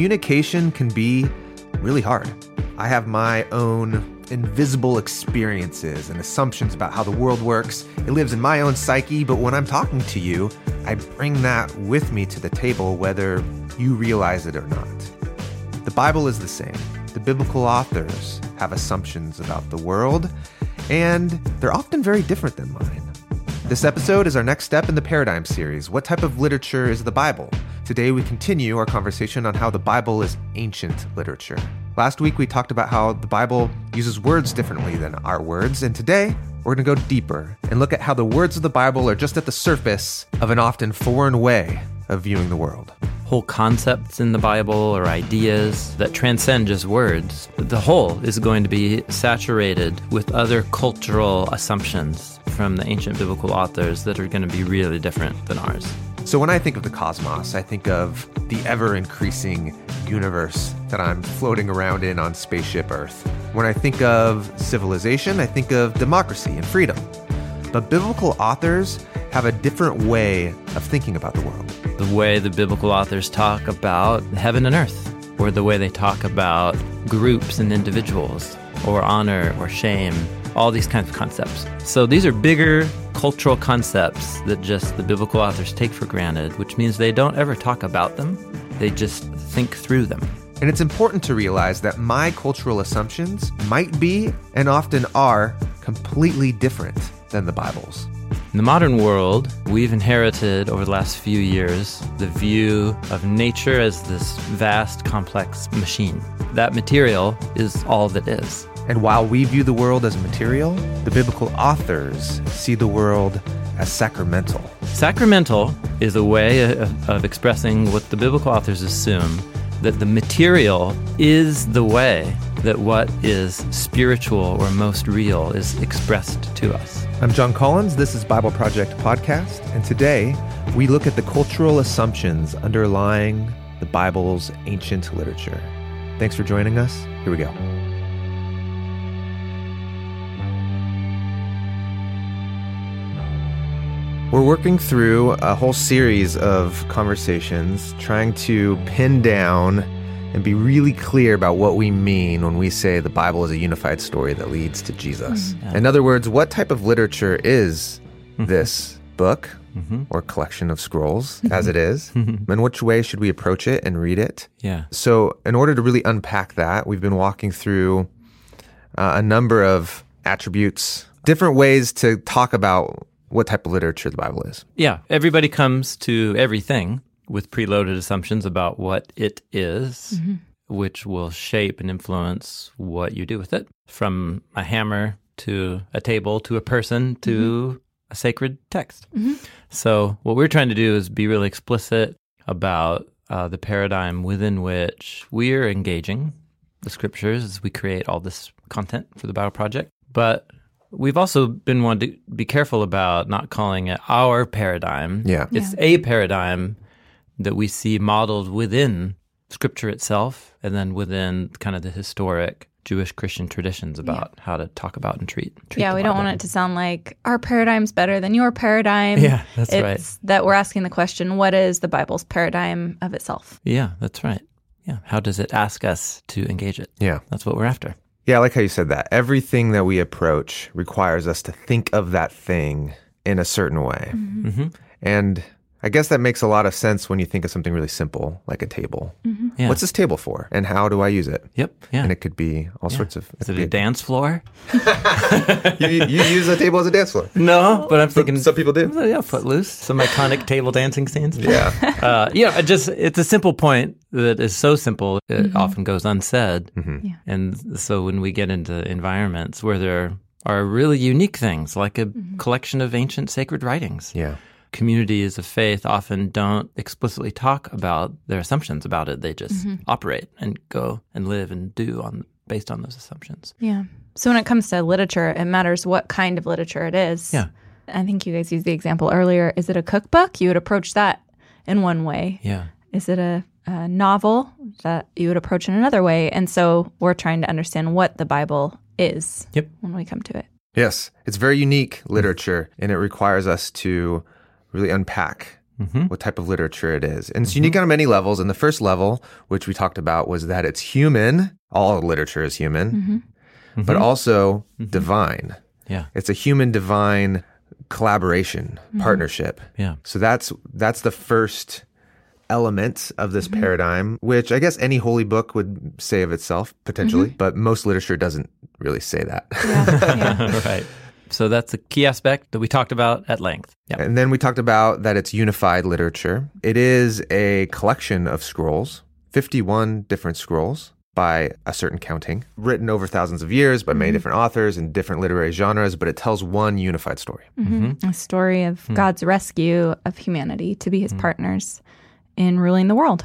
communication can be really hard. I have my own invisible experiences and assumptions about how the world works. It lives in my own psyche, but when I'm talking to you, I bring that with me to the table, whether you realize it or not. The Bible is the same. The biblical authors have assumptions about the world, and they're often very different than mine. This episode is our next step in the Paradigm series. What type of literature is the Bible? Today, we continue our conversation on how the Bible is ancient literature. Last week, we talked about how the Bible uses words differently than our words, and today, we're going to go deeper and look at how the words of the Bible are just at the surface of an often foreign way of viewing the world. Whole concepts in the Bible or ideas that transcend just words. The whole is going to be saturated with other cultural assumptions from the ancient biblical authors that are going to be really different than ours. So when I think of the cosmos, I think of the ever increasing universe that I'm floating around in on spaceship Earth. When I think of civilization, I think of democracy and freedom. But biblical authors have a different way of thinking about the world. The way the biblical authors talk about heaven and earth, or the way they talk about groups and individuals, or honor or shame, all these kinds of concepts. So these are bigger cultural concepts that just the biblical authors take for granted, which means they don't ever talk about them, they just think through them. And it's important to realize that my cultural assumptions might be and often are completely different than the Bible's. In the modern world, we've inherited over the last few years the view of nature as this vast, complex machine. That material is all that is. And while we view the world as material, the biblical authors see the world as sacramental. Sacramental is a way of, of expressing what the biblical authors assume that the material is the way that what is spiritual or most real is expressed to us. I'm Jon Collins. This is Bible Project Podcast. And today we look at the cultural assumptions underlying the Bible's ancient literature. Thanks for joining us. Here we go. We're working through a whole series of conversations trying to pin down and be really clear about what we mean when we say the Bible is a unified story that leads to Jesus. Mm-hmm. In other words, what type of literature is Mm-hmm. this book or collection of scrolls as it is? And which way should we approach it and read it? Yeah. So, in order to really unpack that, we've been walking through uh, a number of attributes, different ways to talk about what type of literature the Bible is. Yeah. Everybody comes to everything with preloaded assumptions about what it is, mm-hmm. which will shape and influence what you do with it. From a hammer to a table to a person to mm-hmm. a sacred text. Mm-hmm. So, what we're trying to do is be really explicit about uh, the paradigm within which we're engaging the scriptures as we create all this content for the Bible Project. But we've also been wanting to be careful about not calling it our paradigm. Yeah. It's a paradigm that we see modeled within scripture itself and then within kind of the historic Jewish Christian traditions about how to talk about and treat. treat yeah, we don't want it to sound like our paradigm's better than your paradigm. Yeah, that's it's right. that we're asking the question, what is the Bible's paradigm of itself? Yeah, that's right. Yeah. How does it ask us to engage it? Yeah. That's what we're after. Yeah, I like how you said that. Everything that we approach requires us to think of that thing in a certain way. Mm-hmm. And I guess that makes a lot of sense when you think of something really simple, like a table. Yeah. What's this table for? And how do I use it? Yep. Yeah. And it could be all sorts of. Is could it a dance floor? you, you use a table as a dance floor. No, but I'm thinking Some people do. Yeah, Footloose. Some iconic table dancing scenes. Yeah. Uh, yeah, it just it's a simple point that is so simple it Mm-hmm. often goes unsaid. Yeah. And so when we get into environments where there are really unique things, like a Mm-hmm. collection of ancient sacred writings, Yeah. Communities of faith often don't explicitly talk about their assumptions about it. They just Mm-hmm. operate and go and live and do on based on those assumptions. Yeah. So when it comes to literature, it matters what kind of literature it is. Yeah. I think you guys used the example earlier. Is it a cookbook? You would approach that in one way. Yeah. Is it a, a novel that you would approach in another way? And so we're trying to understand what the Bible is Yep. when we come to it. Yes. It's very unique literature, and it requires us to really unpack mm-hmm. what type of literature it is. And it's mm-hmm. unique on many levels. And the first level, which we talked about, was that it's human. All literature is human, mm-hmm. but also divine. Yeah. It's a human divine collaboration, partnership. Yeah. So that's that's the first element of this paradigm, which I guess any holy book would say of itself potentially, but most literature doesn't really say that. Yeah, yeah. right. So that's a key aspect that we talked about at length. Yeah. And then we talked about that it's unified literature. It is a collection of scrolls, 51 different scrolls by a certain counting, written over thousands of years by many mm-hmm. different authors in different literary genres, but it tells one unified story. Mm-hmm. Mm-hmm. a story of hmm. God's rescue of humanity to be his hmm. partners in ruling the world.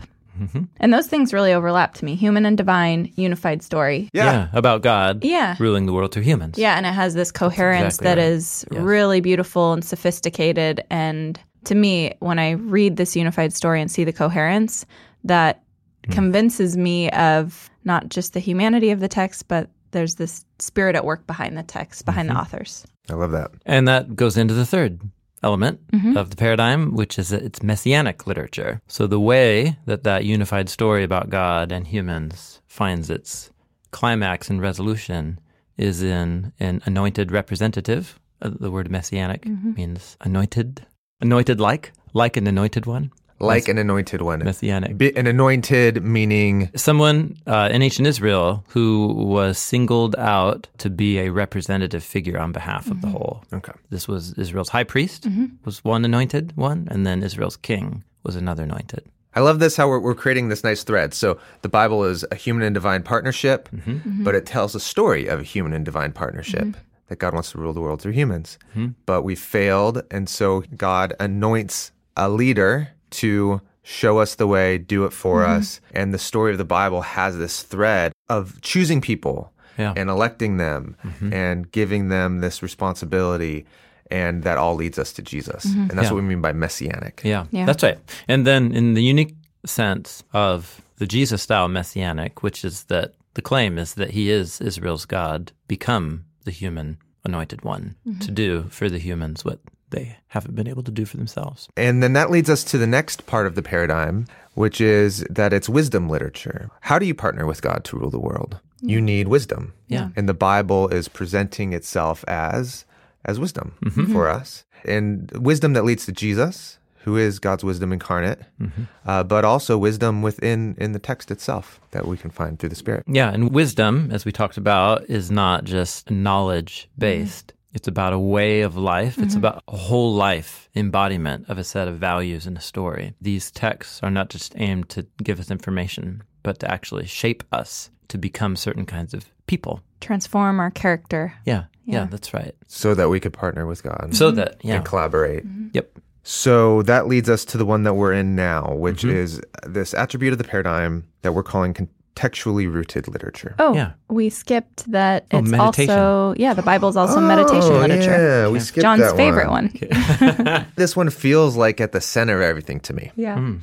And those things really overlap to me human and divine, unified story. Yeah. About God Yeah. ruling the world through humans. Yeah, and it has this coherence exactly that right. is Yes. really beautiful and sophisticated. And to me, when I read this unified story and see the coherence, that Hmm. convinces me of not just the humanity of the text, but there's this spirit at work behind the text, behind Mm-hmm. the authors. I love that. And that goes into the third element Mm-hmm. of the paradigm, which is that it's messianic literature. So the way that that unified story about God and humans finds its climax and resolution is in an anointed representative. Uh, The word messianic Mm-hmm. means anointed, anointed like, like an anointed one, Like an anointed one. messianic. Bi- An anointed meaning Someone uh, in ancient Israel who was singled out to be a representative figure on behalf of the mm-hmm. whole. okay. This was Israel's high priest mm-hmm. was one anointed one, and then Israel's king was another anointed. I love this how we're, we're creating this nice thread. So the Bible is a human and divine partnership, mm-hmm. but it tells a story of a human and divine partnership that God wants to rule the world through humans. But we failed, and so God anoints a leader to show us the way, do it for mm-hmm. us. And the story of the Bible has this thread of choosing people Yeah. and electing them mm-hmm. and giving them this responsibility. And that all leads us to Jesus. Mm-hmm. And that's Yeah. what we mean by messianic. Yeah, Yeah. that's right. And then in the unique sense of the Jesus style messianic, which is that the claim is that he is Israel's God, become the human anointed one to do for the humans what they haven't been able to do for themselves. And then that leads us to the next part of the paradigm, which is that it's wisdom literature. How do you partner with God to rule the world? You mm. need wisdom. Yeah. And the Bible is presenting itself as as wisdom mm-hmm. for us. And wisdom that leads to Jesus, who is God's wisdom incarnate, mm-hmm. uh, but also wisdom within in the text itself that we can find through the Spirit. Yeah, and wisdom, as we talked about, is not just knowledge based. It's about a way of life. It's mm-hmm. about a whole life embodiment of a set of values in a story. These texts are not just aimed to give us information, but to actually shape us to become certain kinds of people. Transform our character. Yeah, yeah, Yeah. that's right. So that we could partner with God So that, mm-hmm. yeah, and collaborate. Mm-hmm. yep. So that leads us to the one that we're in now, which is this attribute of the paradigm that we're calling contextually rooted literature. Oh, Yeah. we skipped that. Oh, It's meditation. also yeah, the Bible's also meditation Oh, literature. Yeah, we skipped Jon's that favorite one. one. This one feels like at the center of everything to me. Yeah.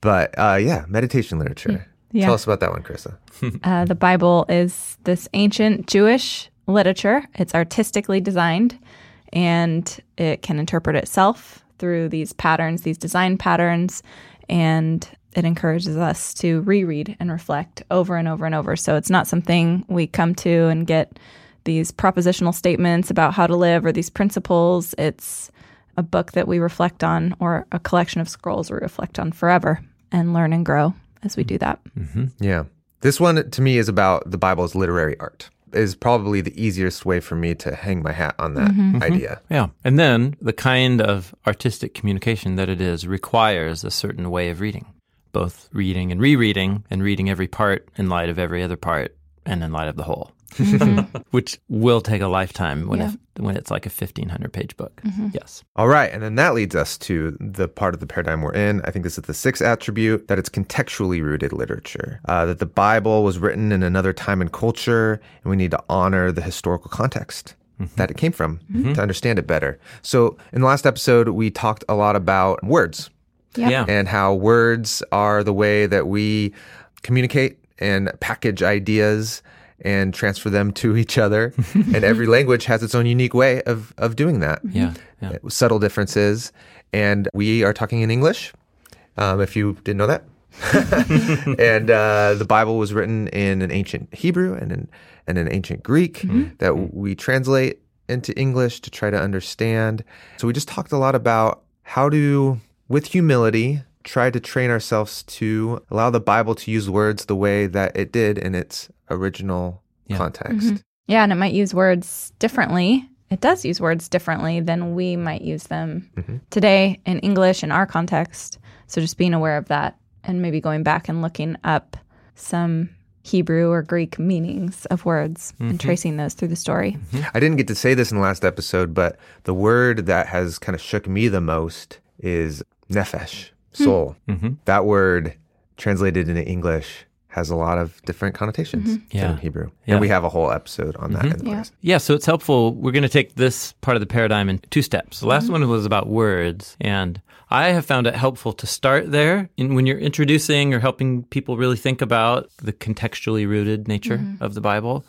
But uh, yeah, meditation literature. Yeah. Tell us about that one, Carissa. Uh, the Bible is this ancient Jewish literature. It's artistically designed and it can interpret itself through these patterns, these design patterns, and it encourages us to reread and reflect over and over and over. So it's not something we come to and get these propositional statements about how to live or these principles. It's a book that we reflect on or a collection of scrolls we reflect on forever and learn and grow as we do that. Mm-hmm. Yeah. This one to me is about the Bible's literary art. Is probably the easiest way for me to hang my hat on that mm-hmm. idea. Mm-hmm. Yeah. And then the kind of artistic communication that it is requires a certain way of reading, both reading and rereading, and reading every part in light of every other part and in light of the whole, mm-hmm. which will take a lifetime when, Yeah. if, when it's like a 1,500 page book. Mm-hmm. Yes. All right. And then that leads us to the part of the paradigm we're in. I think this is the sixth attribute that it's contextually rooted literature, uh, that the Bible was written in another time and culture, and we need to honor the historical context. Mm-hmm. That it came from to understand it better. So, in the last episode, we talked a lot about words Yeah. Yeah. and how words are the way that we communicate and package ideas and transfer them to each other. and every language has its own unique way of, of doing that. Yeah. Yeah. Subtle differences. And we are talking in English, um, if you didn't know that. and uh, the Bible was written in an ancient Hebrew and in, and an ancient Greek that we translate into English to try to understand. So we just talked a lot about how to, with humility, try to train ourselves to allow the Bible to use words the way that it did in its original Yeah. context. Mm-hmm. Yeah, and it might use words differently. It does use words differently than we might use them mm-hmm. today in English in our context. So just being aware of that and maybe going back and looking up some Hebrew or Greek meanings of words and mm-hmm. tracing those through the story. I didn't get to say this in the last episode, but the word that has kind of shook me the most is nephesh, hmm. soul. Mm-hmm. That word translated into English has a lot of different connotations mm-hmm. Yeah. in Hebrew. Yeah. And we have a whole episode on that mm-hmm. in the Yeah. Yeah, so it's helpful. We're going to take this part of the paradigm in two steps. The last one was about words, and I have found it helpful to start there in, when you're introducing or helping people really think about the contextually rooted nature of the Bible.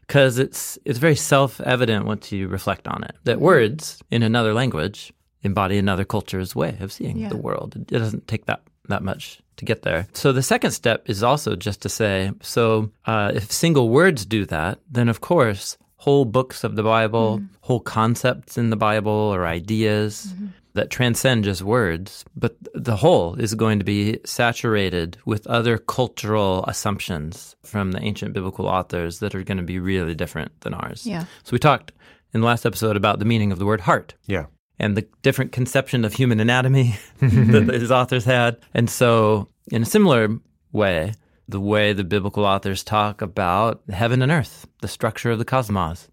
Because it's it's very self evident once you reflect on it that words in another language embody another culture's way of seeing Yeah. the world. It doesn't take that that much to get there. So the second step is also just to say, so uh, if single words do that, then of course whole books of the Bible, whole concepts in the Bible or ideas that transcend just words, but the whole is going to be saturated with other cultural assumptions from the ancient biblical authors that are going to be really different than ours. Yeah. So we talked in the last episode about the meaning of the word heart Yeah. And the different conception of human anatomy that his authors had. And so, in a similar way, the way the biblical authors talk about heaven and earth, the structure of the cosmos,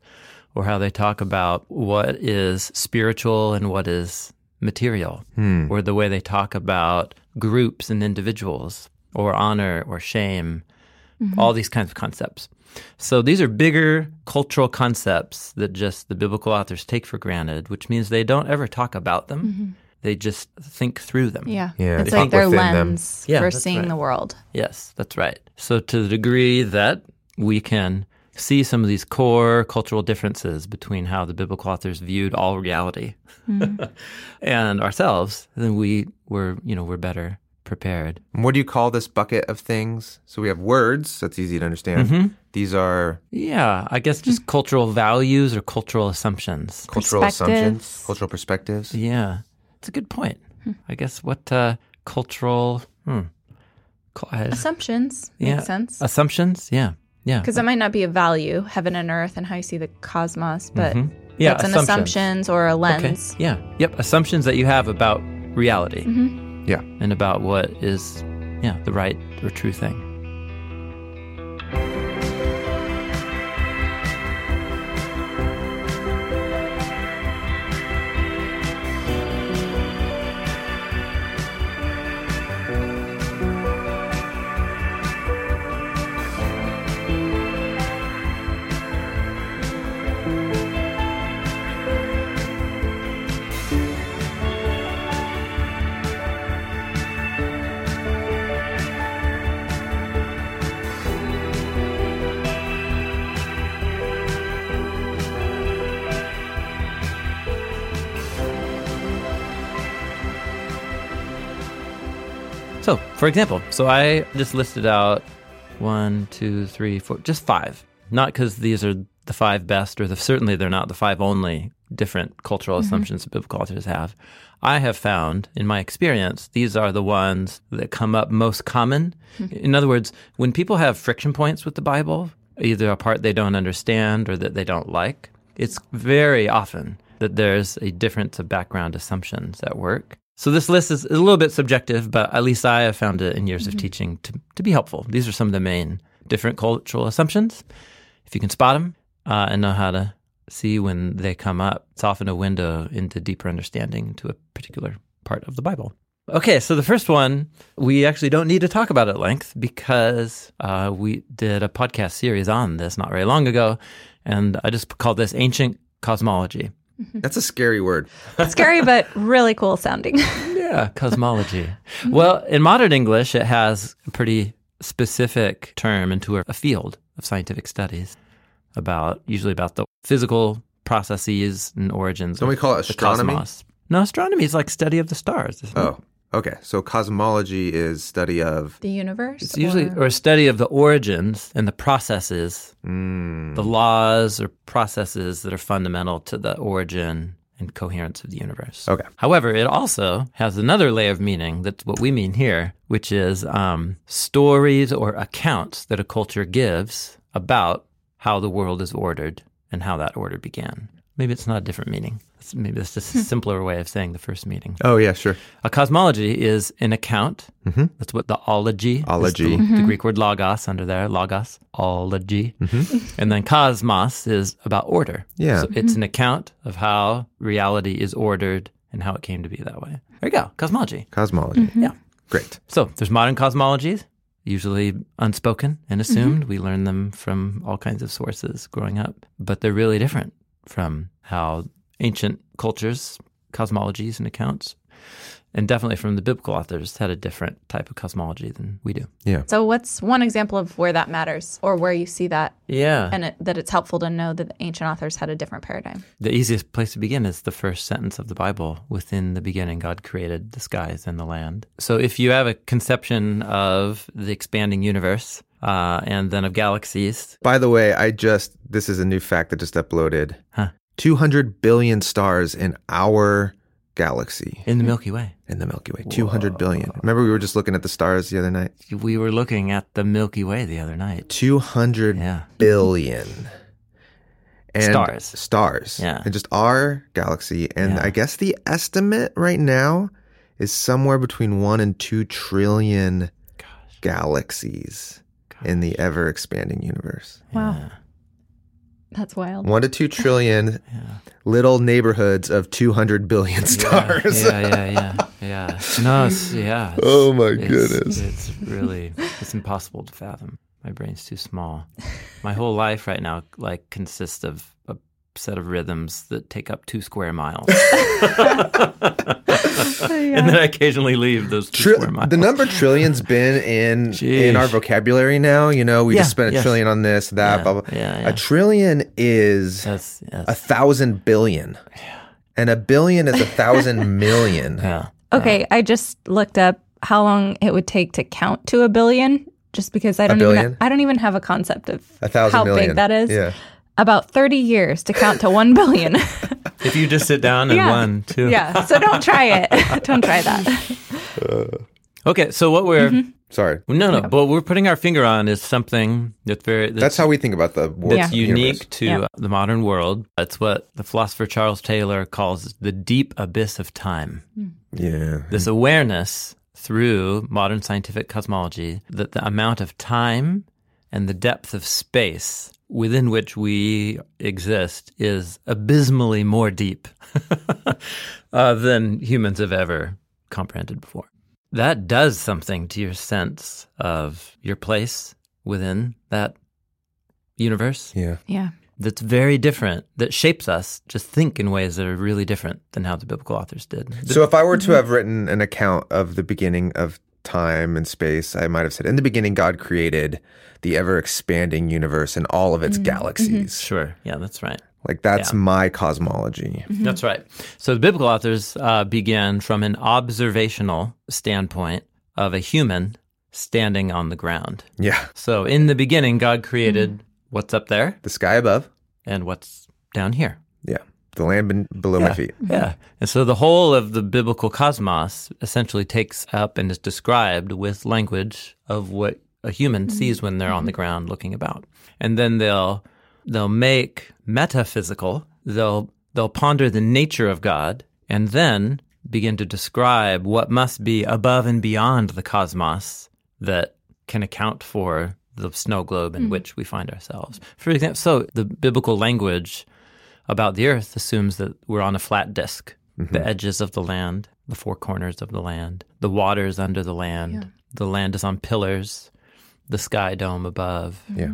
or how they talk about what is spiritual and what is material, hmm. or the way they talk about groups and individuals, or honor or shame, mm-hmm. all these kinds of concepts. So these are bigger cultural concepts that just the biblical authors take for granted, which means they don't ever talk about them. Mm-hmm. They just think through them. Yeah. Yeah, It's they like their within them. lens Yeah, for seeing right. the world. Yes, that's right. So to the degree that we can see some of these core cultural differences between how the biblical authors viewed all reality mm-hmm. and ourselves, then we were, you know, we're better prepared. What do you call this bucket of things? So we have words, that's easy to understand. These are Yeah, I guess just cultural values or cultural assumptions. cultural assumptions, cultural perspectives. Yeah, it's a good point. I guess what uh, cultural hmm, cul- Assumptions yeah, make sense. Assumptions, yeah, yeah, Because it might not be a value, heaven and earth, and how you see the cosmos, but Mhm. yeah. that's an assumptions. assumptions or a Okay. lens. Yeah, yep. Assumptions that you have about reality Yeah. and about what is, yeah, the right or true thing. For example, so I just listed out one, two, three, four, just five. Not because these are the five best, or the, certainly they're not the five only different cultural mm-hmm. assumptions that biblical authors have. I have found, in my experience, these are the ones that come up most common. Mm-hmm. In other words, when people have friction points with the Bible, either a part they don't understand or that they don't like, it's very often that there's a difference of background assumptions at work. So this list is a little bit subjective, but at least I have found it in years of teaching to, to be helpful. These are some of the main different cultural assumptions. If you can spot them uh, and know how to see when they come up, it's often a window into deeper understanding to a particular part of the Bible. Okay, so the first one, we actually don't need to talk about at length because uh, we did a podcast series on this not very long ago, and I just called this Ancient Cosmology. Mm-hmm. That's a scary word. Scary, but really cool sounding. Yeah, cosmology. well, in modern English, it has a pretty specific term into a a field of scientific studies about usually about the physical processes and origins. Don't of we call it astronomy? cosmos. No, astronomy is like study of the stars. isn't it? Oh, okay. So cosmology is study of. The universe? It's usually or- or a study of the origins and the processes, Mm, the laws or processes that are fundamental to the origin and coherence of the universe. Okay. However, it also has another layer of meaning that's what we mean here, which is um, stories or accounts that a culture gives about how the world is ordered and how that order began. Maybe it's not a different meaning. It's- Maybe it's just a hmm. simpler way of saying the first meeting. Oh yeah, sure. A cosmology is an account. Mhm. That's what the ology. is Ology. The, the Greek mm-hmm. word logos under there, logos, ology. Mm-hmm. And then cosmos is about order. Yeah. So it's mm-hmm. an account of how reality is ordered and how it came to be that way. There you go, cosmology. Cosmology. Yeah. Great. So there's modern cosmologies, usually unspoken and assumed. We learn them from all kinds of sources growing up, but they're really different from how ancient cultures, cosmologies, and accounts, and definitely from the biblical authors had a different type of cosmology than we do. Yeah. So, what's one example of where that matters or where you see that Yeah. and it, that it's helpful to know that the ancient authors had a different paradigm? the easiest place to begin is the first sentence of the Bible. Within the beginning, God created the skies and the land. So if you have a conception of the expanding universe uh, and then of galaxies, By the way, I just this is a new fact that just uploaded. Huh. 200 billion stars in our galaxy in the Milky Way, in the Milky Way. 200 billion. Remember we were just looking at the stars the other night? we were looking at the Milky Way the other night. 200 Yeah. billion. And Stars. Stars. Yeah. And just our galaxy. And Yeah. I guess the estimate right now is somewhere between one and two trillion Gosh. galaxies in the ever expanding universe. Wow. Yeah. That's wild. One to two trillion Yeah. little neighborhoods of 200 billion stars. Yeah, yeah, yeah, yeah. No, it's, yeah. it's- Oh my it's- goodness. It's really, it's impossible to fathom. My brain's too small. My whole life right now, like, consists of a set of rhythms that take up two square miles. And then I occasionally leave those two Tri- square miles. the number trillion's been in in our vocabulary now. You know, we Yeah, just spent a yes. trillion on this, that, Yeah, blah blah. yeah, yeah. A trillion is That's, yes. a thousand billion, and a billion is a thousand million. yeah. Okay, I just looked up how long it would take to count to a billion, just because I don't even? I don't even have a concept of A thousand how million. big that is. Yeah. About thirty years to count to one billion. If you just sit down and Yeah. one, two. yeah, so don't try it. don't try that. Uh, okay, so what we're Mm-hmm. Sorry. no, no, but what we're putting our finger on is something that's very that's, That's how we think about the world. that's Yeah. unique to Yeah. Uh, the modern world. That's what the philosopher Charles Taylor calls the deep abyss of time. Mm. Yeah. This awareness through modern scientific cosmology that the amount of time and the depth of space within which we exist is abysmally more deep uh, than humans have ever comprehended before. That does something to your sense of your place within that universe Yeah. Yeah. that's very different, that shapes us to think in ways that are really different than how the biblical authors did. So if I were to have written an account of the beginning of time and space, I might have said, in the beginning, God created the ever expanding universe and all of its mm-hmm. galaxies. Mm-hmm. Sure. Yeah, that's right. Like that's Yeah. my cosmology. Mm-hmm. That's right. So the biblical authors uh, began from an observational standpoint of a human standing on the ground. Yeah. So in the beginning, God created what's up there The sky above. and what's down here. Yeah. The land ben- below my feet. Yeah. And so the whole of the biblical cosmos essentially takes up and is described with language of what a human mm-hmm. sees when they're on the mm-hmm. ground looking about. And then they'll they'll make metaphysical, they'll they'll ponder the nature of God and then begin to describe what must be above and beyond the cosmos that can account for the snow globe in mm-hmm. which we find ourselves. For example, so the biblical language about the earth assumes that we're on a flat disk. The edges of the land, the four corners of the land, the waters under the land, the land is on pillars, the sky dome above. Yeah.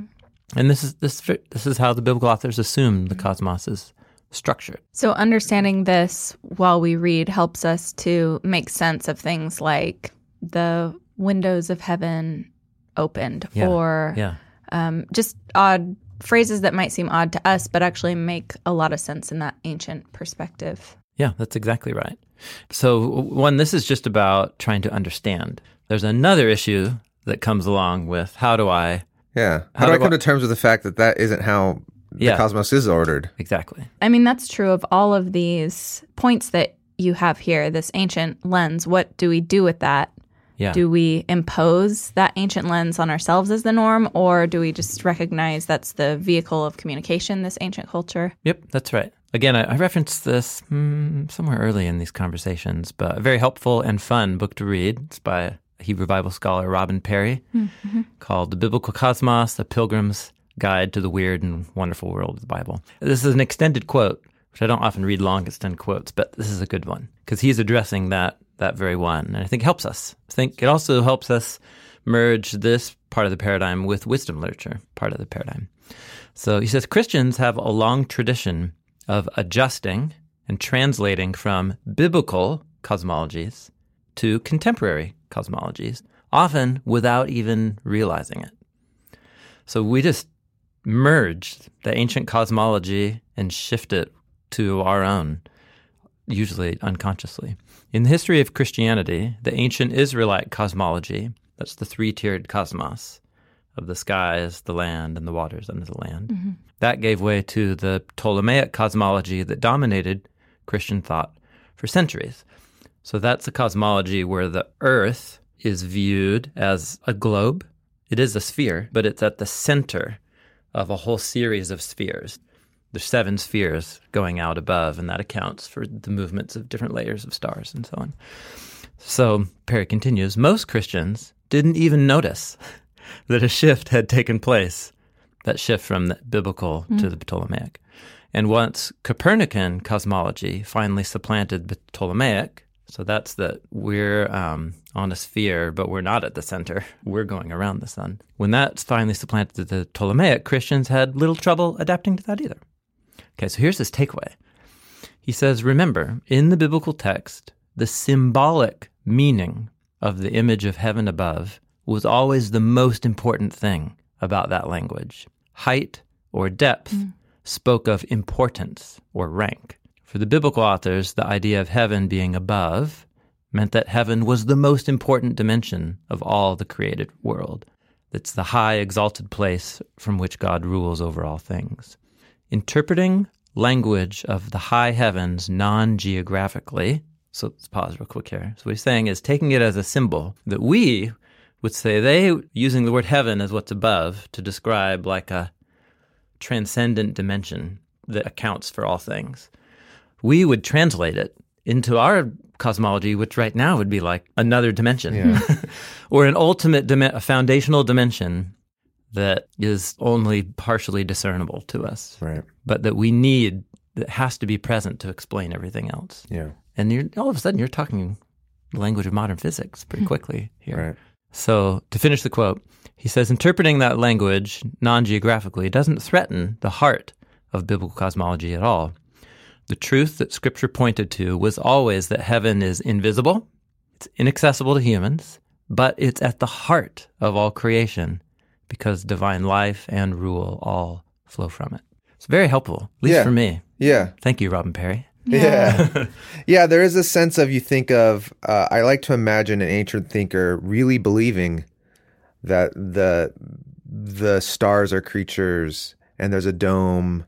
And this is this this is how the biblical authors assume the cosmos is structured. So understanding this while we read helps us to make sense of things like the windows of heaven opened Yeah. or Yeah. um, just odd phrases that might seem odd to us, but actually make a lot of sense in that ancient perspective. Yeah, that's exactly right. So, one, this is just about trying to understand. There's another issue that comes along with how do I Yeah. How, How do I come I- to terms with the fact that that isn't how the Yeah. cosmos is ordered? exactly? I mean, that's true of all of these points that you have here, this ancient lens. What do we do with that? Yeah. Do we impose that ancient lens on ourselves as the norm, or do we just recognize that's the vehicle of communication, this ancient culture? Yep, that's right. Again, I, I referenced this hmm, somewhere early in these conversations, but a very helpful and fun book to read. It's by Hebrew Bible scholar Robin Parry called The Biblical Cosmos, A Pilgrim's Guide to the Weird and Wonderful World of the Bible. This is an extended quote, which I don't often read long extended quotes, but this is a good one because he's addressing that that very one, and I think helps us. I think it also helps us merge this part of the paradigm with wisdom literature, part of the paradigm. So he says Christians have a long tradition of adjusting and translating from biblical cosmologies to contemporary cosmologies, often without even realizing it. So we just merge the ancient cosmology and shift it to our own, usually unconsciously. In the history of Christianity, the ancient Israelite cosmology, that's the three tiered cosmos of the skies, the land, and the waters under the land, mm-hmm. that gave way to the Ptolemaic cosmology that dominated Christian thought for centuries. So that's a cosmology where the earth is viewed as a globe. It is a sphere, but it's at the center of a whole series of spheres. There's seven spheres going out above, and that accounts for the movements of different layers of stars and so on. So Parry continues most Christians didn't even notice that a shift had taken place, that shift from the biblical to the Ptolemaic. And once Copernican cosmology finally supplanted the Ptolemaic, so that's that we're um, on a sphere, but we're not at the center. We're going around the sun. When that finally supplanted the Ptolemaic, Christians had little trouble adapting to that either. Okay, so here's his takeaway. He says, Remember, in the biblical text, the symbolic meaning of the image of heaven above was always the most important thing about that language. Height or depth mm. spoke of importance or rank. For the biblical authors, the idea of heaven being above meant that heaven was the most important dimension of all the created world. It's the high, exalted place from which God rules over all things. Interpreting language of the high heavens non geographically. So let's pause real quick here. So what he's saying is taking it as a symbol that we would say they using the word heaven as what's above to describe like a transcendent dimension that accounts for all things. We would translate it into our cosmology, which right now would be like another dimension or an ultimate, dim- a foundational dimension that is only partially discernible to us, Right. but that we need, that has to be present to explain everything else. Yeah. And you're, all of a sudden, you're talking the language of modern physics pretty hmm. quickly here. Right. So, to finish the quote, he says interpreting that language non geographically doesn't threaten the heart of biblical cosmology at all. The truth that Scripture pointed to was always that heaven is invisible, it's inaccessible to humans, but it's at the heart of all creation because divine life and rule all flow from it. It's very helpful, at least Yeah. for me. Yeah. Thank you, Robin Parry. Yeah. yeah, there is a sense of you think of uh, I like to imagine an ancient thinker really believing that the the stars are creatures and there's a dome.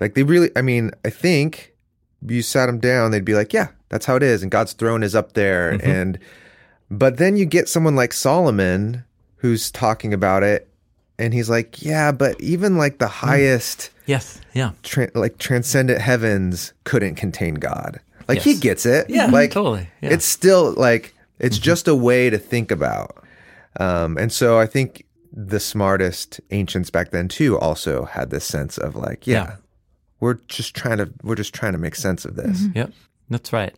Like they really I mean, I think you sat them down, they'd be like, "Yeah, that's how it is and God's throne is up there." And but then you get someone like Solomon who's talking about it and he's like, "Yeah, but even like the highest Yes. Yeah. tra- like transcendent heavens couldn't contain God. Like he gets it. Yeah, like totally. Yeah. Mm-hmm. It's still like it's just a way to think about. Um, and so I think the smartest ancients back then too also had this sense of like, yeah, Yeah. we're just trying to we're just trying to make sense of this. Yep, that's right.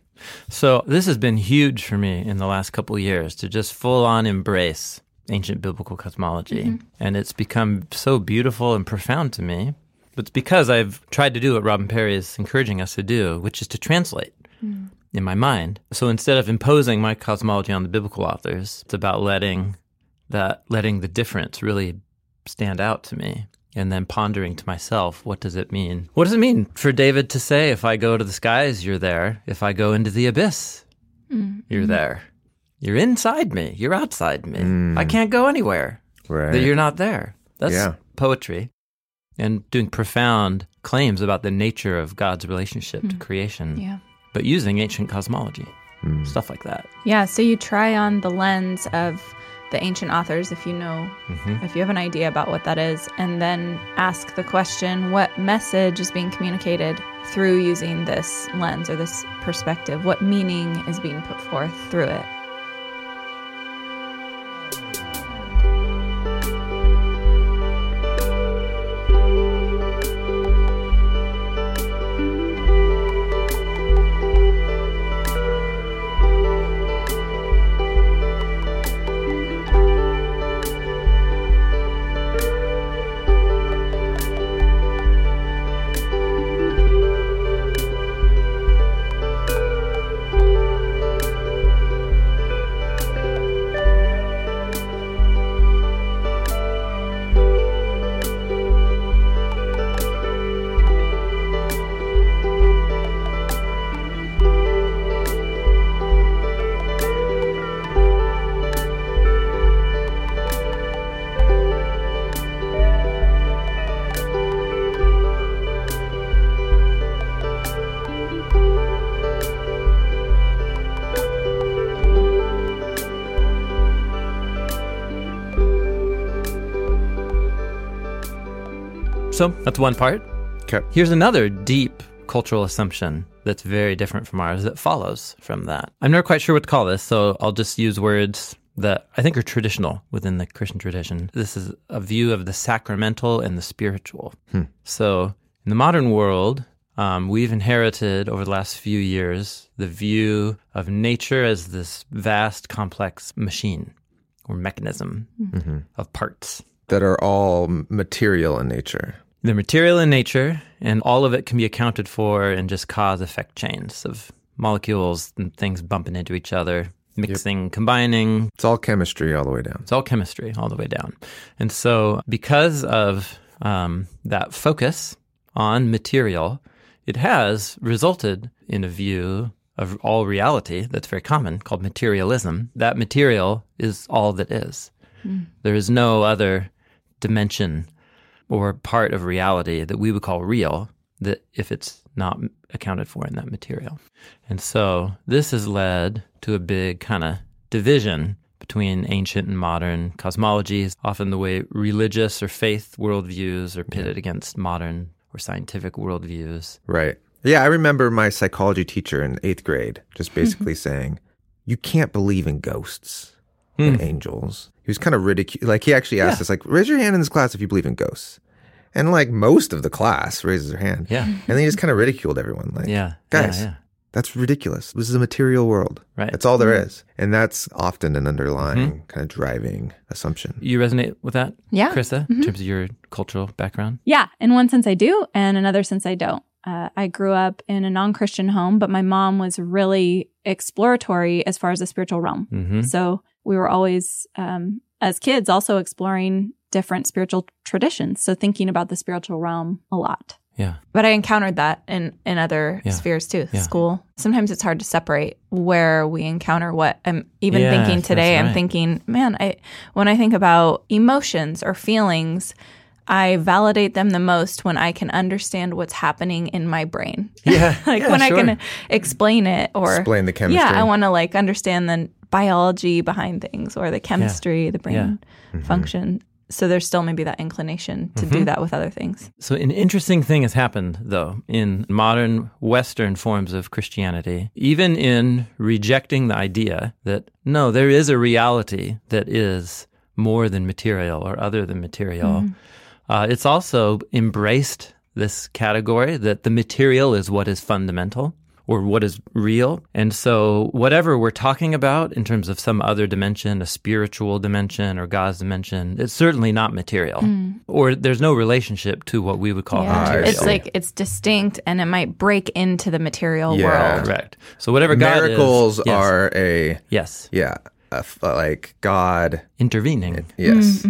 So this has been huge for me in the last couple of years to just full on embrace ancient biblical cosmology, mm-hmm. and it's become so beautiful and profound to me. But it's because I've tried to do what Robin Parry is encouraging us to do, which is to translate mm. in my mind. So instead of imposing my cosmology on the biblical authors, it's about letting that letting the difference really stand out to me and then pondering to myself, what does it mean? What does it mean for David to say, if I go to the skies, you're there. If I go into the abyss, mm. you're mm-hmm. there. You're inside me. You're outside me. I mm. can't go anywhere Right. that you're not there. That's Yeah. poetry and doing profound claims about the nature of God's relationship to hmm. creation, Yeah. but using ancient cosmology, mm. stuff like that. Yeah, so you try on the lens of the ancient authors if you know, mm-hmm. if you have an idea about what that is, and then ask the question what message is being communicated through using this lens or this perspective? What meaning is being put forth through it? So that's one part. Okay. Here's another deep cultural assumption that's very different from ours that follows from that. I'm never quite sure what to call this, so I'll just use words that I think are traditional within the Christian tradition. This is a view of the sacramental and the spiritual. So in the modern world, um, we've inherited over the last few years the view of nature as this vast, complex machine or mechanism of parts. that are all material in nature. They're material in nature, and all of it can be accounted for in just cause effect chains of molecules and things bumping into each other, mixing, combining. It's all chemistry all the way down. It's all chemistry all the way down. And so, because of um, that focus on material, it has resulted in a view of all reality that's very common called materialism. That material is all that is. There is no other dimension or part of reality that we would call real that if it's not accounted for in that material. And so this has led to a big kind of division between ancient and modern cosmologies, often the way religious or faith worldviews are pitted against modern or scientific worldviews. Right. Yeah, I remember my psychology teacher in eighth grade just basically saying, You can't believe in ghosts Hmm. and angels. He was kind of ridiculed. Like, he actually asked. Yeah. us, like, raise your hand in this class if you believe in ghosts. And like most of the class raises their hand. Yeah. And then he just kind of ridiculed everyone. Like, Yeah. guys, Yeah, yeah. that's ridiculous. This is a material world. Right. That's all there hmm. is. And that's often an underlying hmm. kind of driving assumption. You resonate with that, Yeah. Carissa, in mm-hmm. terms of your cultural background? Yeah, in one sense I do, and another sense I don't. Uh, I grew up in a non Christian home, but my mom was really exploratory as far as the spiritual realm. Mm-hmm. So we were always, um, as kids, also exploring different spiritual traditions. So thinking about the spiritual realm a lot. Yeah. But I encountered that in, in other Yeah. spheres too, Yeah. school. Sometimes it's hard to separate where we encounter what. I'm even Yeah, thinking that's today, I'm thinking, man, I when I think about emotions or feelings, I validate them the most when I can understand what's happening in my brain. Yeah. like yeah, when sure. I can explain it or Explain the chemistry. yeah, I want to like understand the biology behind things or the chemistry, the brain Yeah. Mm-hmm. function. So there's still maybe that inclination to Mm-hmm. do that with other things. So, an interesting thing has happened, though, in modern Western forms of Christianity, even in rejecting the idea that no, there is a reality that is more than material or other than material. Uh, it's also embraced this category that the material is what is fundamental or what is real. And so, whatever we're talking about in terms of some other dimension, a spiritual dimension or God's dimension, it's certainly not material. Or there's no relationship to what we would call material. It's like it's distinct and it might break into the material Yeah. world. correct. So, whatever God is- Miracles yes, are a, yes, yeah, a f- like God. intervening. Yes.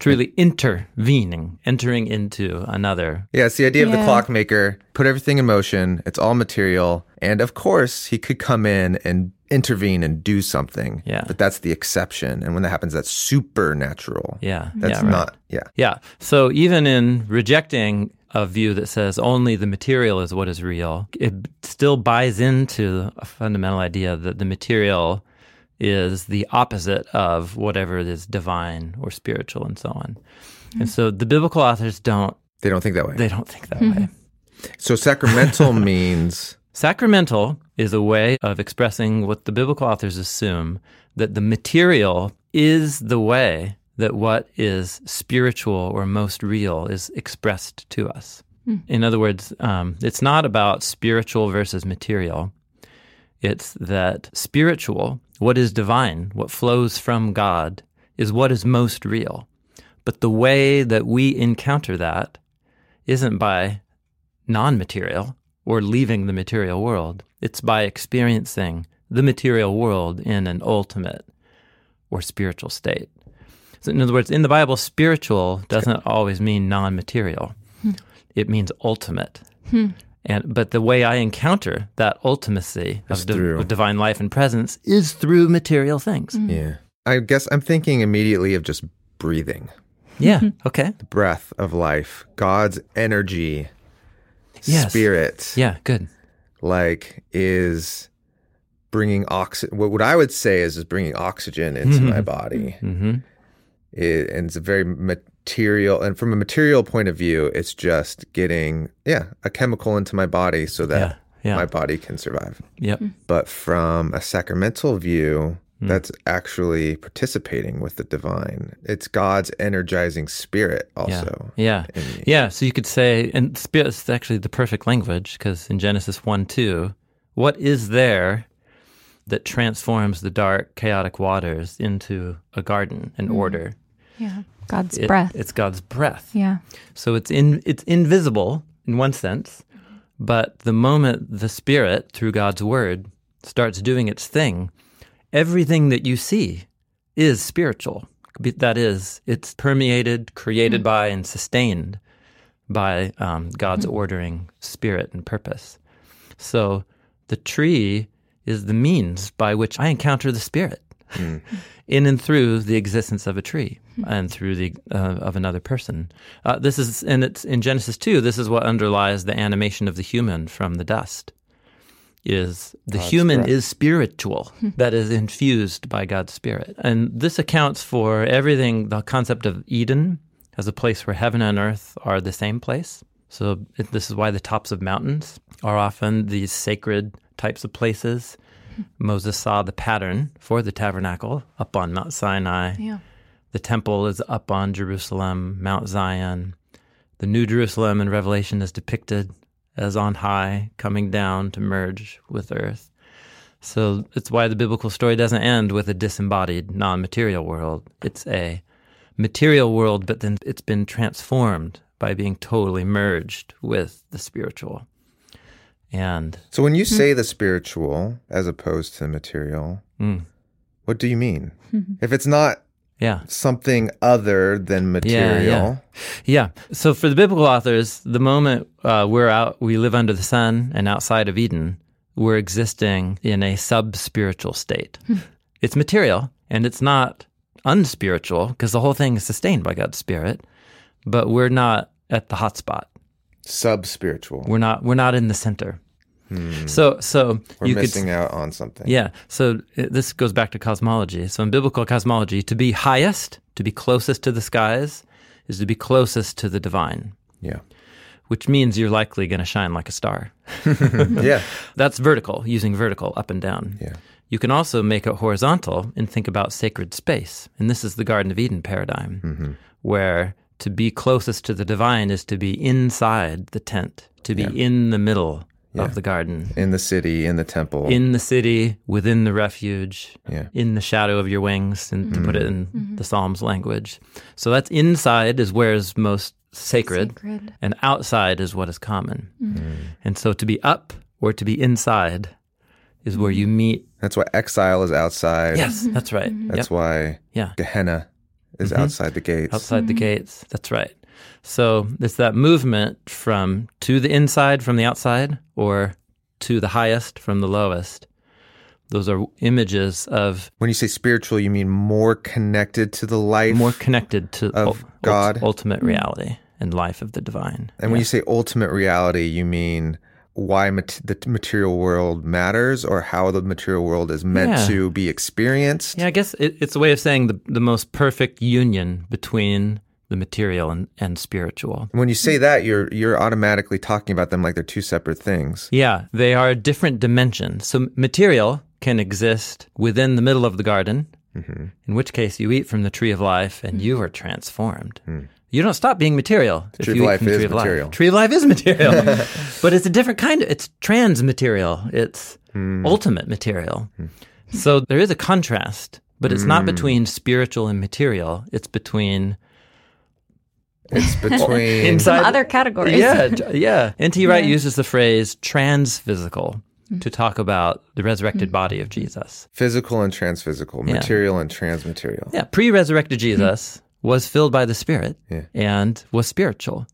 Truly intervening, entering into another. Yeah, it's the idea of the clockmaker, put everything in motion. It's all material. And of course, he could come in and intervene and do something. Yeah. But that's the exception. And when that happens, that's supernatural. Yeah. That's yeah, right. not, yeah. Yeah. So even in rejecting a view that says only the material is what is real, it still buys into a fundamental idea that the material is the opposite of whatever is divine or spiritual and so on. And so the biblical authors don't They don't think that way. they don't think that way. so sacramental means, Sacramental is a way of expressing what the biblical authors assume that the material is the way that what is spiritual or most real is expressed to us. In other words, um, it's not about spiritual versus material. It's that spiritual, what is divine, what flows from God, is what is most real. But the way that we encounter that isn't by non material or leaving the material world. It's by experiencing the material world in an ultimate or spiritual state. So, in other words, in the Bible, spiritual doesn't always mean non material, hmm. it means ultimate. Hmm. And, but the way I encounter that ultimacy of, di- of divine life and presence is through material things. Mm-hmm. yeah. I guess I'm thinking immediately of just breathing, Yeah. Mm-hmm. Okay. the breath of life, God's energy, Yes. spirit. Yeah. Good. like is bringing oxygen what, what i would say is is bringing oxygen into mm-hmm. my body hmm it, and it's a very material and from a material point of view it's just getting yeah a chemical into my body so that Yeah. Yeah. my body can survive Yep. but from a sacramental view Hmm. that's actually participating with the divine it's god's energizing spirit also Yeah. in me. Yeah. So you could say, and spirit is actually the perfect language because in Genesis 1 2, what is there that transforms the dark, chaotic waters into a garden, an order? Yeah. God's It- breath. It's God's breath. Yeah. So it's in it's invisible in one sense, but the moment the spirit through God's word starts doing its thing, everything that you see is spiritual. That is, it's permeated, created by, and sustained by um, God's ordering spirit and purpose. So the tree is the means by which I encounter the spirit in and through the existence of a tree and through the uh, of another person. Uh, this is and it's in Genesis two. This is what underlies the animation of the human from the dust. Is the human breath. is spiritual that is infused by God's spirit, and this accounts for everything. The concept of Eden as a place where heaven and earth are the same place. So this is why the tops of mountains are often these sacred types of places. Moses saw the pattern for the tabernacle up on Mount Sinai. Yeah. The temple is up on Jerusalem, Mount Zion. The New Jerusalem in Revelation is depicted as on high, coming down to merge with earth. So it's why the biblical story doesn't end with a disembodied, non material world. It's a material world, but then it's been transformed by being totally merged with the spiritual. And so when you say the spiritual as opposed to the material mm, what do you mean if it's not yeah, something other than material. yeah. Yeah. So for the biblical authors, the moment uh, we're out, we live under the sun and outside of Eden, we're existing in a sub spiritual state. it's material and it's not unspiritual because the whole thing is sustained by God's Spirit, but we're not at the hot spot. Sub spiritual. We're not. We're not in the center. Hmm. So, so We're you could missing out on something. yeah. So it, this goes back to cosmology. So in biblical cosmology, to be highest, to be closest to the skies, is to be closest to the divine, Yeah. which means you're likely going to shine like a star. yeah. That's vertical, using vertical up and down. Yeah. You can also make it horizontal and think about sacred space. And this is the Garden of Eden paradigm, mm-hmm. where to be closest to the divine is to be inside the tent, to be in the middle of the garden, In the city, in the temple. in the city, within the refuge, Yeah. in the shadow of your wings, and to put it in mm-hmm. Mm-hmm. the Psalms language. So that's inside is where is most sacred, Sacred. and outside is what is common. Mm-hmm. Mm. And so to be up or to be inside is where you meet. That's why exile is outside. Yes, that's right. That's Yep. why Yeah. Gehenna is mm-hmm. outside the gates. outside the mm-hmm. gates. That's right. So it's that movement from to the inside from the outside or to the highest from the lowest. Those are images of When you say spiritual, you mean more connected to the life. more connected to Of ul- God. ultimate mm-hmm. reality and life of the divine. and when you say ultimate reality, you mean why mat- the material world matters or how the material world is meant Yeah. to be experienced. Yeah, I guess it, it's a way of saying the, the most perfect union between the material and, and spiritual. When you say that, you're you're automatically talking about them like they're two separate things. Yeah, they are different dimensions. So material can exist within the middle of the garden, mm-hmm. in which case you eat from the tree of life and mm. you are transformed. Mm. You don't stop being material. if Tree of you eat life is tree of life. material. Tree of life is material, but it's a different kind of. It's trans material. It's hmm. ultimate material. Hmm. So there is a contrast, but it's not hmm. between spiritual and material. It's between It's between inside Some other categories. yeah, j- yeah. N.T. Wright uses the phrase transphysical mm-hmm. to talk about the resurrected mm. body of Jesus. physical and transphysical, Yeah. material and transmaterial. Yeah, pre-resurrected mm. Jesus was filled by the Spirit Yeah. and was spiritual,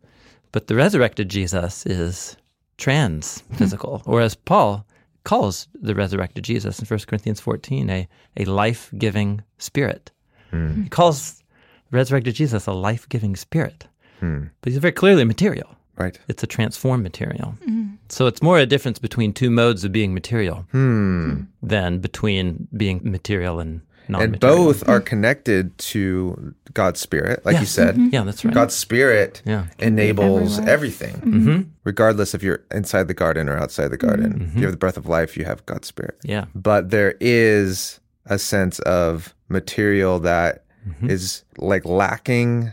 but the resurrected Jesus is trans-physical, or as Paul calls the resurrected Jesus in 1 Corinthians 14, a, a life-giving spirit. Hmm. He calls resurrected Jesus a life-giving spirit, hmm. but he's very clearly material. Right. It's a transformed material. Mm-hmm. So it's more a difference between two modes of being material hmm. than between being material and non And both are connected to God's spirit, like you Yes. said. Yeah, that's right. God's spirit Yeah. enables everything, Mm-hmm. regardless if you're inside the garden or outside the garden. If you have the breath of life, you have God's spirit. yeah. But there is a sense of material that is Mm-hmm. like lacking.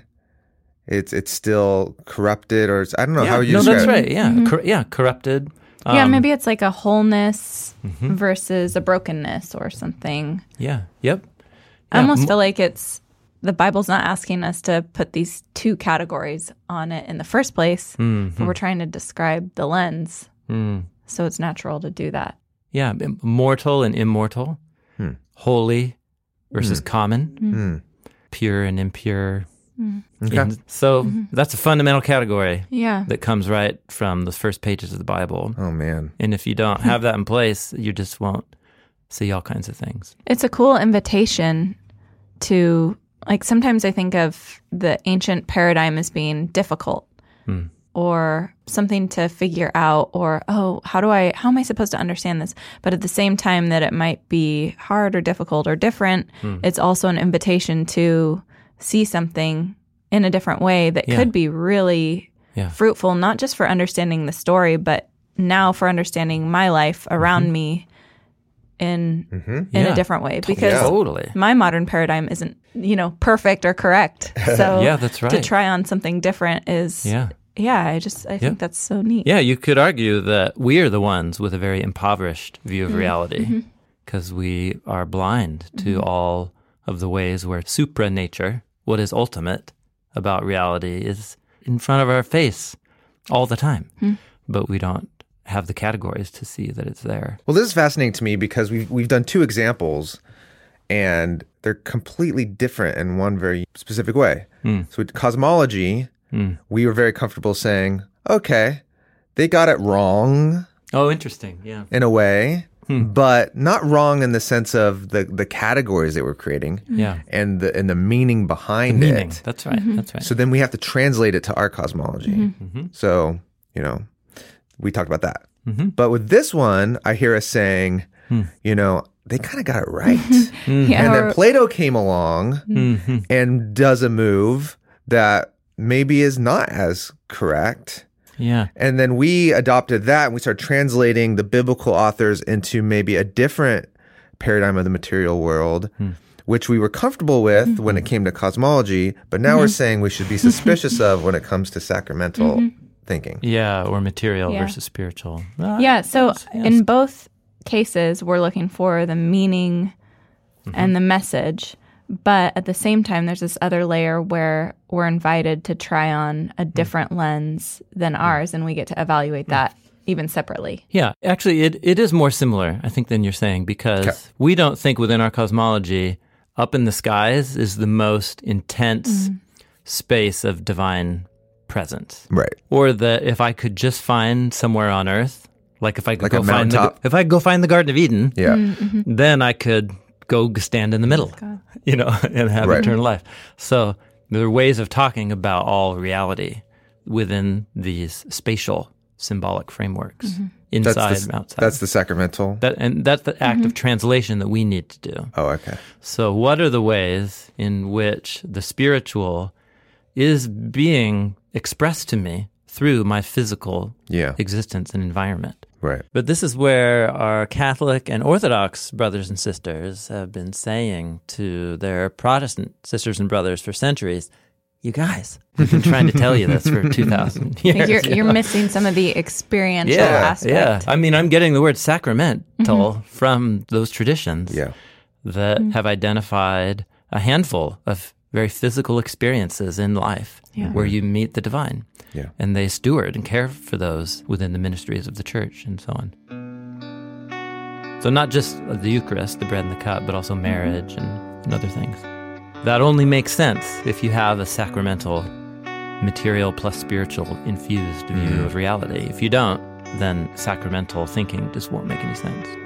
It's it's still corrupted, or it's, I don't know how you no, describe that's it. right. Yeah, Cor- yeah, corrupted. Yeah, Um, maybe it's like a wholeness Mm-hmm. versus a brokenness or something. Yeah. Yep. I almost m- feel like it's the Bible's not asking us to put these two categories on it in the first place, Mhm. but we're trying to describe the lens. Mm. So it's natural to do that. Yeah, mortal and immortal, Hmm. holy versus common, Hmm. pure and impure. Okay. And so that's a fundamental category Yeah. that comes right from the first pages of the Bible. Oh man. And if you don't have that in place, you just won't see all kinds of things. It's a cool invitation to, like, sometimes I think of the ancient paradigm as being difficult Hmm. or something to figure out, or, oh, how do I, how am I supposed to understand this? But at the same time that it might be hard or difficult or different, Hmm. it's also an invitation to see something in a different way that Yeah. could be really Yeah. fruitful, not just for understanding the story, but now for understanding my life around me in in Mm-hmm. Yeah. a different way because Totally. my modern paradigm isn't you know perfect or correct so Yeah, that's right to try on something different is Yeah. yeah i just i think that's so neat Yeah, you could argue that we are the ones with a very impoverished view of Mm-hmm. reality because we are blind to all of the ways where supra nature, what is ultimate about reality, is in front of our face all the time. Hmm. But we don't have the categories to see that it's there. Well, this is fascinating to me because we've we've done two examples, and they're completely different in one very specific way. Mm. So, with cosmology, Mm. we were very comfortable saying, "Okay, they got it wrong Oh, interesting. Yeah. in a way, Hmm. but not wrong in the sense of the the categories they were creating Yeah. and the and the meaning behind Meaning. it." That's right. That's right. So then we have to translate it to our cosmology. Mm-hmm. So, you know, we talked about that. Mm-hmm. But with this one, I hear us saying, Hmm. you know, they kind of got it right. yeah and then Plato came along Mm-hmm. and does a move that maybe is not as correct. Yeah. And then we adopted that and we started translating the biblical authors into maybe a different paradigm of the material world, which we were comfortable with when it came to cosmology. But now we're saying we should be suspicious of when it comes to sacramental thinking. Yeah. Or material Yeah. versus spiritual. Ah, yeah so yes, yes. in both cases we're looking for the meaning Mm-hmm. and the message but at the same time there's this other layer where we're invited to try on a hmm. different lens than hmm. ours and we get to evaluate hmm. that even separately. Yeah, actually, it, it is more similar, I think, than you're saying, because we don't think within our cosmology up in the skies is the most intense space of divine presence. Right. Or that if I could just find somewhere on earth, like if I could Like a go find the, if I could go find the Garden of Eden, Yeah. Mm-hmm. then I could go stand in the middle, you know, and have Right. eternal life. So there are ways of talking about all reality within these spatial symbolic frameworks, Mm-hmm. That's inside the, and outside. that's the sacramental. that, and that's the act of translation that we need to do. oh, okay. So, what are the ways in which the spiritual is being expressed to me through my physical Yeah. existence and environment? Right. But this is where our Catholic and Orthodox brothers and sisters have been saying to their Protestant sisters and brothers for centuries, you guys, we've been trying to tell you this for 2,000 years. You're, you you're missing some of the experiential yeah, aspect. yeah. I mean, I'm getting the word sacramental mm-hmm. from those traditions Yeah. that mm-hmm. have identified a handful of very physical experiences in life where you meet the divine. Yeah. And they steward and care for those within the ministries of the church and so on. So, not just the Eucharist, the bread and the cup, but also marriage and, and other things. That only makes sense if you have a sacramental, material plus spiritual infused view mm-hmm. of reality. If you don't, then sacramental thinking just won't make any sense.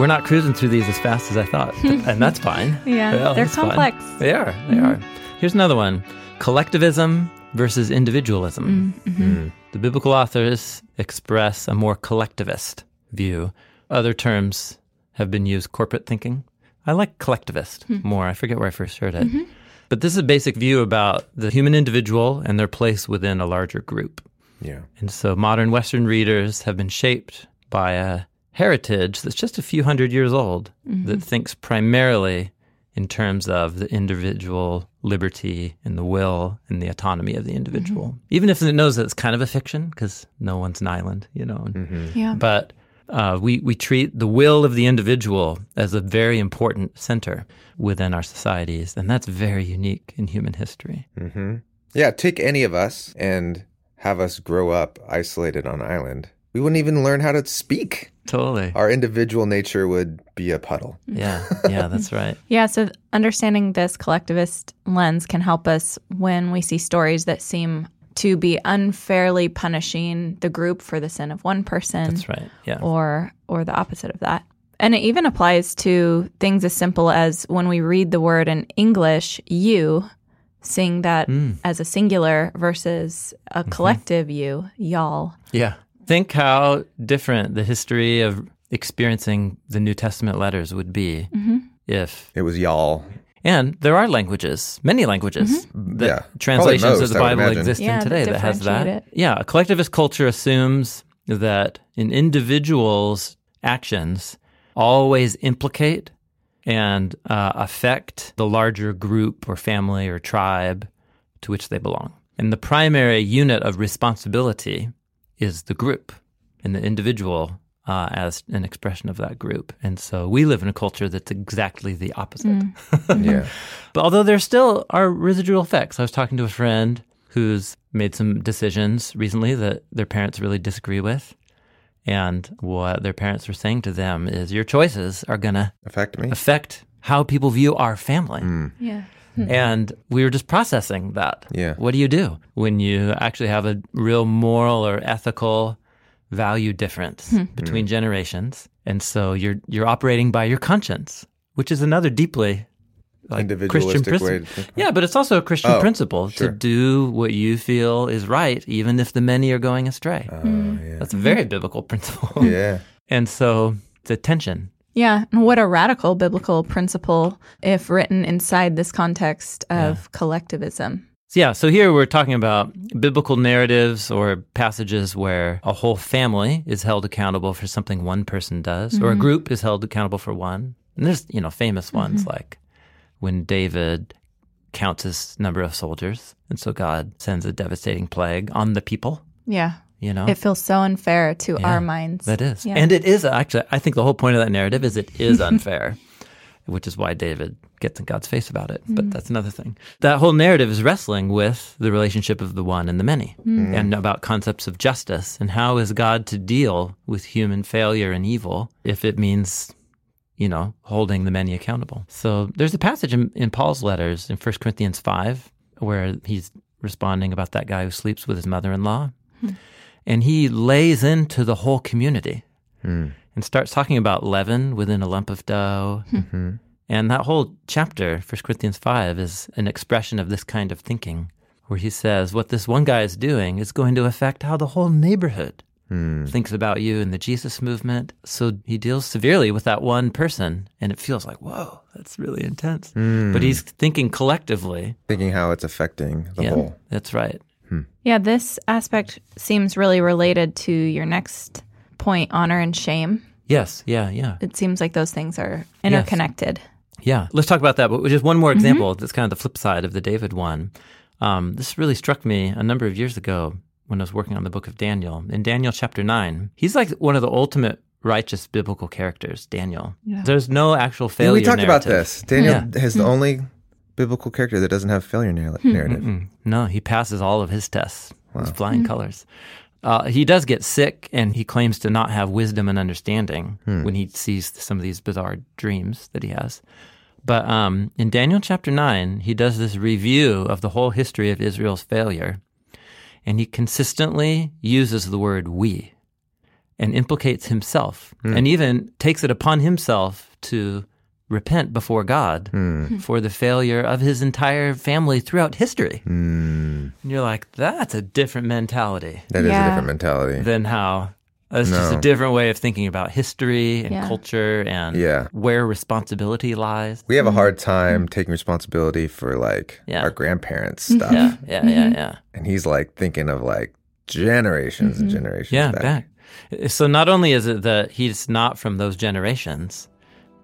We're not cruising through these as fast as I thought, and that's fine. Yeah, they're that's fine. complex. They are. They mm-hmm. are. Here's another one: collectivism versus individualism. Mm, mm-hmm. mm. The biblical authors express a more collectivist view. Other terms have been used: corporate thinking. I like collectivist hmm. more. I forget where I first heard it. Mm-hmm. But this is a basic view about the human individual and their place within a larger group. Yeah. And so modern Western readers have been shaped by a heritage that's just a few hundred years old that thinks primarily in terms of the individual liberty and the will and the autonomy of the individual. Even if it knows that it's kind of a fiction because no one's an island, you know. and- Yeah. But uh, we, we treat the will of the individual as a very important center within our societies. And that's very unique in human history. Mm-hmm. Yeah. Take any of us and have us grow up isolated on an island. We wouldn't even learn how to speak. Totally. Our individual nature would be a puddle. Yeah, yeah, that's right. Yeah, so understanding this collectivist lens can help us when we see stories that seem to be unfairly punishing the group for the sin of one person That's right. Yeah. or or the opposite of that. And it even applies to things as simple as when we read the word in English, you, seeing that mm. as a singular versus a mm-hmm. collective you, y'all. Yeah. Think how different the history of experiencing the New Testament letters would be if, It was y'all. and there are languages, many languages, that Yeah. translations Probably of the most, I would Bible exist Yeah, in today that that has that. it. Yeah. A collectivist culture assumes that an individual's actions always implicate and uh, affect the larger group or family or tribe to which they belong. And the primary unit of responsibility is the group and the individual uh, as an expression of that group. And so we live in a culture that's exactly the opposite. Yeah. But although there still are residual effects, I was talking to a friend who's made some decisions recently that their parents really disagree with. And what their parents were saying to them is your choices are going to Affect me. affect how people view our family. Yeah. Hmm. And we were just processing that. Yeah. What do you do when you actually have a real moral or ethical value difference hmm. between generations? And so you're you're operating by your conscience, which is another deeply like Christian Individualistic way principle. to think. about Yeah, but it's also a Christian Oh, principle sure. to do what you feel is right, even if the many are going astray. it. Oh, hmm. yeah. That's a very biblical principle. Yeah. And so the tension. Yeah, and what a radical biblical principle if written inside this context of collectivism. Yeah, so here we're talking about biblical narratives or passages where a whole family is held accountable for something one person does, or a mm-hmm. group is held accountable for one. And there's, you know, famous mm-hmm. ones like when David counts his number of soldiers, and so God sends a devastating plague on the people, Yeah. You know. It feels so unfair to Yeah, our minds. That is. Yeah. And it is actually, I think the whole point of that narrative is it is unfair, which is why David gets in God's face about it. But mm. that's another thing. That whole narrative is wrestling with the relationship of the one and the many mm. Mm. and about concepts of justice and how is God to deal with human failure and evil if it means. You know, holding the many accountable. So there's a passage in, in Paul's letters in 1 Corinthians 5 where he's responding about that guy who sleeps with his mother in law hmm. And he lays into the whole community hmm. and starts talking about leaven within a lump of dough. Hmm. Mm-hmm. And that whole chapter, 1 Corinthians 5, is an expression of this kind of thinking, where he says what this one guy is doing is going to affect how the whole neighborhood hmm. thinks about you and the Jesus movement. So he deals severely with that one person, and it feels like, whoa, that's really intense. But he's thinking collectively. Thinking how it's affecting the yeah, whole. that's right. Hmm. Yeah, this aspect seems really related to your next point honor and shame. Yes, yeah, yeah. It seems like those things are interconnected. Yeah, let's talk about that. But just one more mm-hmm. example that's kind of the flip side of the David one. Um, this really struck me a number of years ago when I was working on the book of Daniel. In Daniel chapter 9, he's like one of the ultimate righteous biblical characters, Daniel. There's no actual Yeah, failure we talked about this. Daniel Yeah. is the hmm. only biblical character that doesn't have failure narr- narrative. Mm, No, he passes all of his tests. With flying colors. Uh, he does get sick, and he claims to not have wisdom and understanding when he sees some of these bizarre dreams that he has. But um, in Daniel chapter 9, he does this review of the whole history of Israel's failure, and he consistently uses the word we and implicates himself and even takes it upon himself to repent before God hmm. for the failure of his entire family throughout history. Hmm. And you're like, that's a different mentality That is Yeah. a different mentality. than how it's just a different way of thinking about history and Yeah. culture and Yeah. where responsibility lies. We have a hmm. hard time taking responsibility for like Yeah. our grandparents' mm-hmm. stuff. Yeah, yeah, yeah, mm-hmm. yeah. And he's like thinking of like generations and mm-hmm. generations Yeah, back. back. So not only is it that he's not from those generations,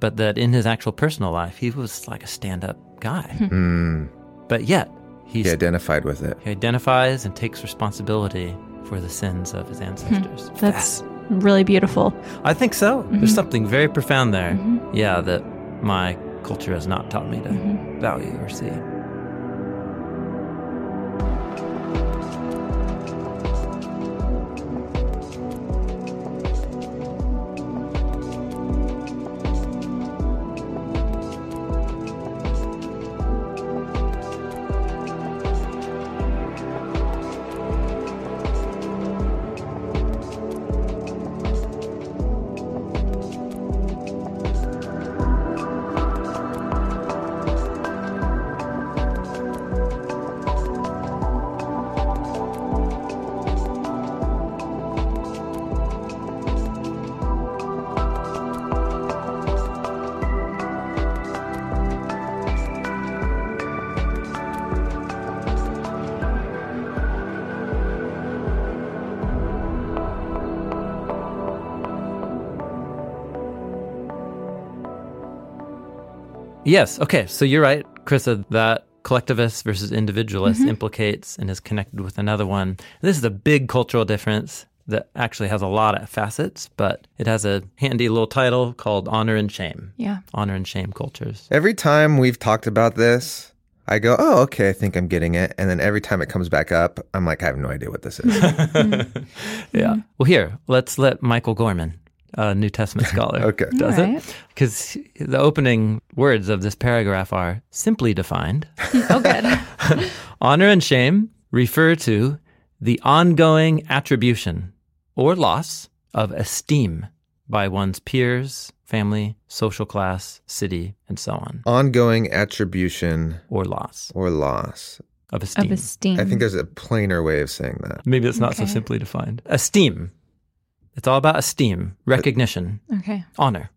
but that in his actual personal life, he was like a stand up guy. Mm, But yet, he's, he identified with it. he identifies and takes responsibility for the sins of his hmm. ancestors. That's really beautiful. I think so. There's mm-hmm. something very profound there. Mm-hmm. Yeah, that my culture has not taught me to mm-hmm. value or see. Yes. Okay. So you're right, Carissa, that collectivist versus individualist mm-hmm. implicates and is connected with another one. This is a big cultural difference that actually has a lot of facets, but it has a handy little title called Honor and Shame. Yeah. Honor and Shame Cultures. Every time we've talked about this, I go, oh, okay, I think I'm getting it. And then every time it comes back up, I'm like, I have no idea what this is. Mm-hmm. Yeah. Mm-hmm. Well, here, let's let Michael Gorman, a New Testament scholar, Okay. does All it. Because the opening words of this paragraph are simply defined. Oh, good. Honor and shame refer to the ongoing attribution or loss of esteem by one's peers, family, social class, city, and so on, Ongoing attribution or loss or loss. of esteem. of esteem. I think there's a plainer way of saying that. Maybe it's not so simply defined. Esteem. It's all about esteem, recognition, okay. honor.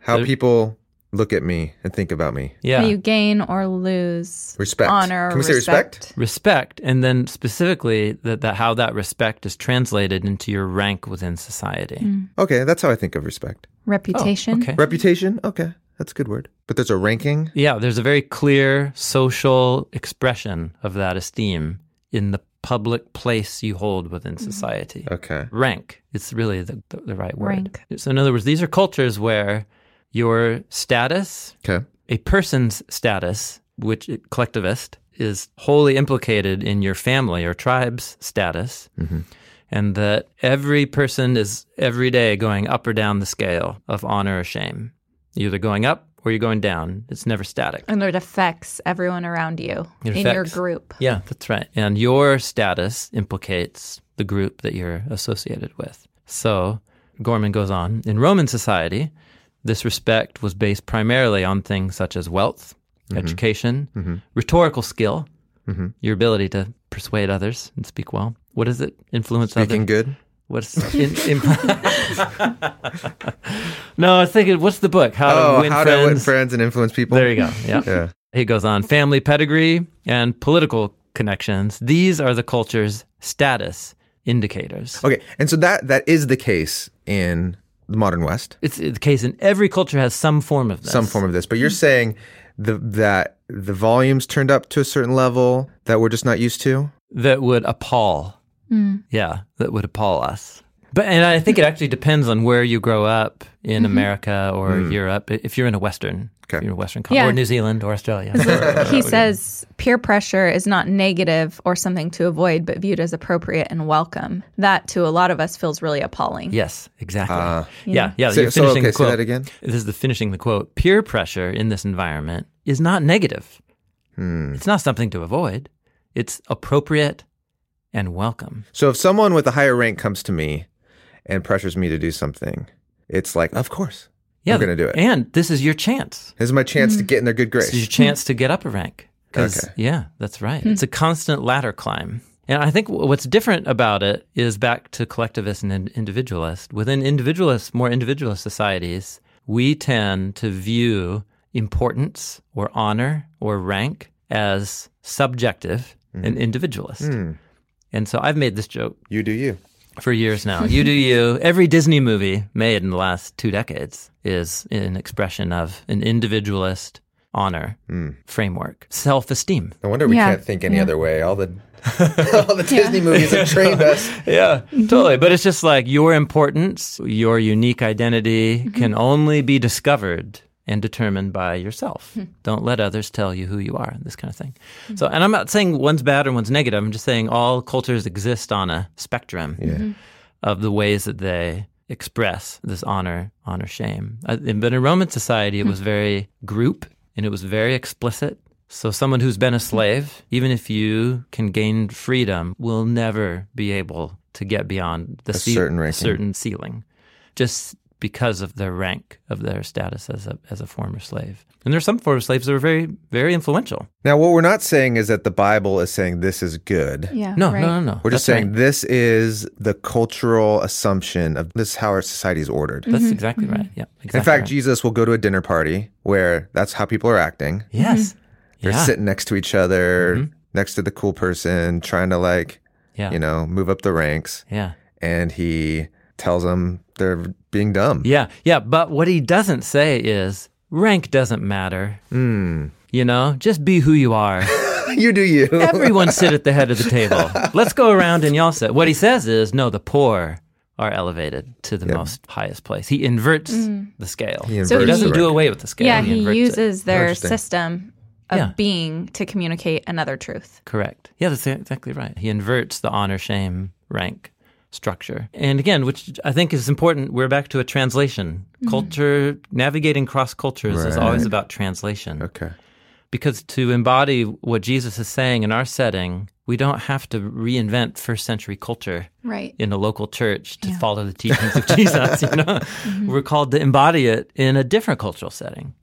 How There- people look at me and think about me. Yeah. How you gain or lose Respect. honor. Can we say respect? respect and then specifically that, that how that respect is translated into your rank within society mm. Okay, that's how I think of respect. Reputation. Oh, okay Reputation. Okay, that's a good word. But there's a ranking. yeah there's a very clear social expression of that esteem in the public place you hold within mm-hmm. society Okay. rank it's really the, the, the right word Rank. so in other words these are cultures where your status Okay. a person's status, which collectivist, is wholly implicated in your family or tribe's status, mm-hmm. and that every person is every day going up or down the scale of honor or shame. Either going up or you're going down. It's never static. And it affects everyone around you It in your group. Yeah, that's right. And your status implicates the group that you're associated with. So, Gorman goes on In Roman society, this respect was based primarily on things such as wealth, mm-hmm. education, mm-hmm. rhetorical skill, mm-hmm. your ability to persuade others and speak well. What is it? Influence Speaking others. good. What's in, in, no? I was thinking, what's the book? How to Oh, win how friends. to win friends and influence people. There you go. Yeah. Yeah. He goes on family pedigree and political connections. These are the culture's status indicators. Okay, and so that that is the case in the modern West. It's the case in every culture has some form of this. Some form of this, but you're saying the that the volumes turned up to a certain level that we're just not used to. that would appall. Yeah, that would appall us. But and I think it actually depends on where you grow up in America or Europe. If you're in a Western, Okay. you're in a Western country, Yeah. or New Zealand or Australia. He says peer pressure is not negative or something to avoid, but viewed as appropriate and welcome. That to a lot of us feels really appalling. Yes, exactly. Ah. yeah, yeah. Say- you're so, finishing okay, the say quote. that again. This is the finishing the quote. Peer pressure in this environment is not negative. Hmm. It's not something to avoid. It's appropriate and welcome. So if someone with a higher rank comes to me and pressures me to do something, it's like, of course, Yeah, we're going to do it. And this is your chance. This is my chance to get in their good This is grace. your chance to get up a rank. 'Cause- Okay. Yeah, that's right. Hmm. It's a constant ladder climb. And I think what's different about it is back to collectivist and individualist. Within individualist, more individualist societies, we tend to view importance or honor or rank as subjective and hmm. individualist. Hmm. And so I've made this joke You do you. for years now. You do you. Every Disney movie made in the last two decades is an expression of an individualist honor hmm. framework, self esteem. No wonder we Yeah, can't think any yeah. other way. All the all the Disney movies have trained us. Yeah, totally. But it's just like your importance, your unique identity mm-hmm. can only be discovered and determined by yourself. Hmm. Don't let others tell you who you are, this kind of thing. Hmm. So, and I'm not saying one's bad or one's negative. I'm just saying all cultures exist on a spectrum hmm. of the ways that they express this honor, honor, shame. Uh, But in Roman society, it was very group and it was very explicit. So, someone who's been a slave, even if you can gain freedom, will never be able to get beyond the A certain ranking. certain ceiling, just because of their rank of their status as a as a former slave. And there are some former slaves that were very very influential. Now, what we're not saying is that the Bible is saying this is good. Yeah. No, right. no, no, no. We're just That's saying right. this is the cultural assumption of this is how our society is ordered. That's mm-hmm, exactly mm-hmm. right. Yeah, exactly In fact, right. Jesus will go to a dinner party where that's how people are acting. yes, mm-hmm. They're yeah, sitting next to each other, next to the cool person, trying to like, yeah, you know, move up the ranks. yeah. And he tells them they're being dumb. Yeah, yeah. But what he doesn't say is rank doesn't matter. Hmm. You know, just be who you are. you do you. Everyone sit at the head of the table. Let's go around and y'all sit. What he says is, no, the poor are elevated to the most highest place. He inverts the scale. He So he doesn't do away with the scale. Yeah, he inverts it. uses their system of Yeah. being to communicate another truth. Correct. Yeah, that's exactly right. He inverts the honor, shame, rank structure. And again, which I think is important, we're back to a translation. Mm-hmm. Culture, navigating cross cultures is always about translation. Okay. Because to embody what Jesus is saying in our setting, we don't have to reinvent first century culture Right. in a local church to follow the teachings of Jesus. You know, mm-hmm. we're called to embody it in a different cultural setting.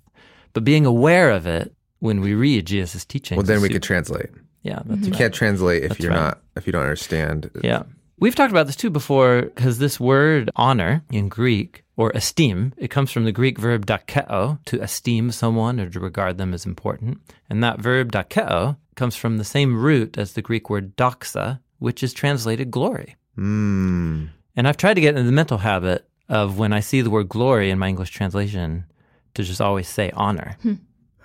But being aware of it when we read Jesus' teachings. Well, then we super- could translate. Yeah, that's You right. can't translate if you're right. not if you don't understand. Yeah. We've talked about this too before because this word honor in Greek or esteem. It comes from the Greek verb dokeo, to esteem someone or to regard them as important. And that verb dokeo comes from the same root as the Greek word doxa, which is translated glory. Mm. And I've tried to get in the mental habit of when I see the word glory in my English translation to just always say honor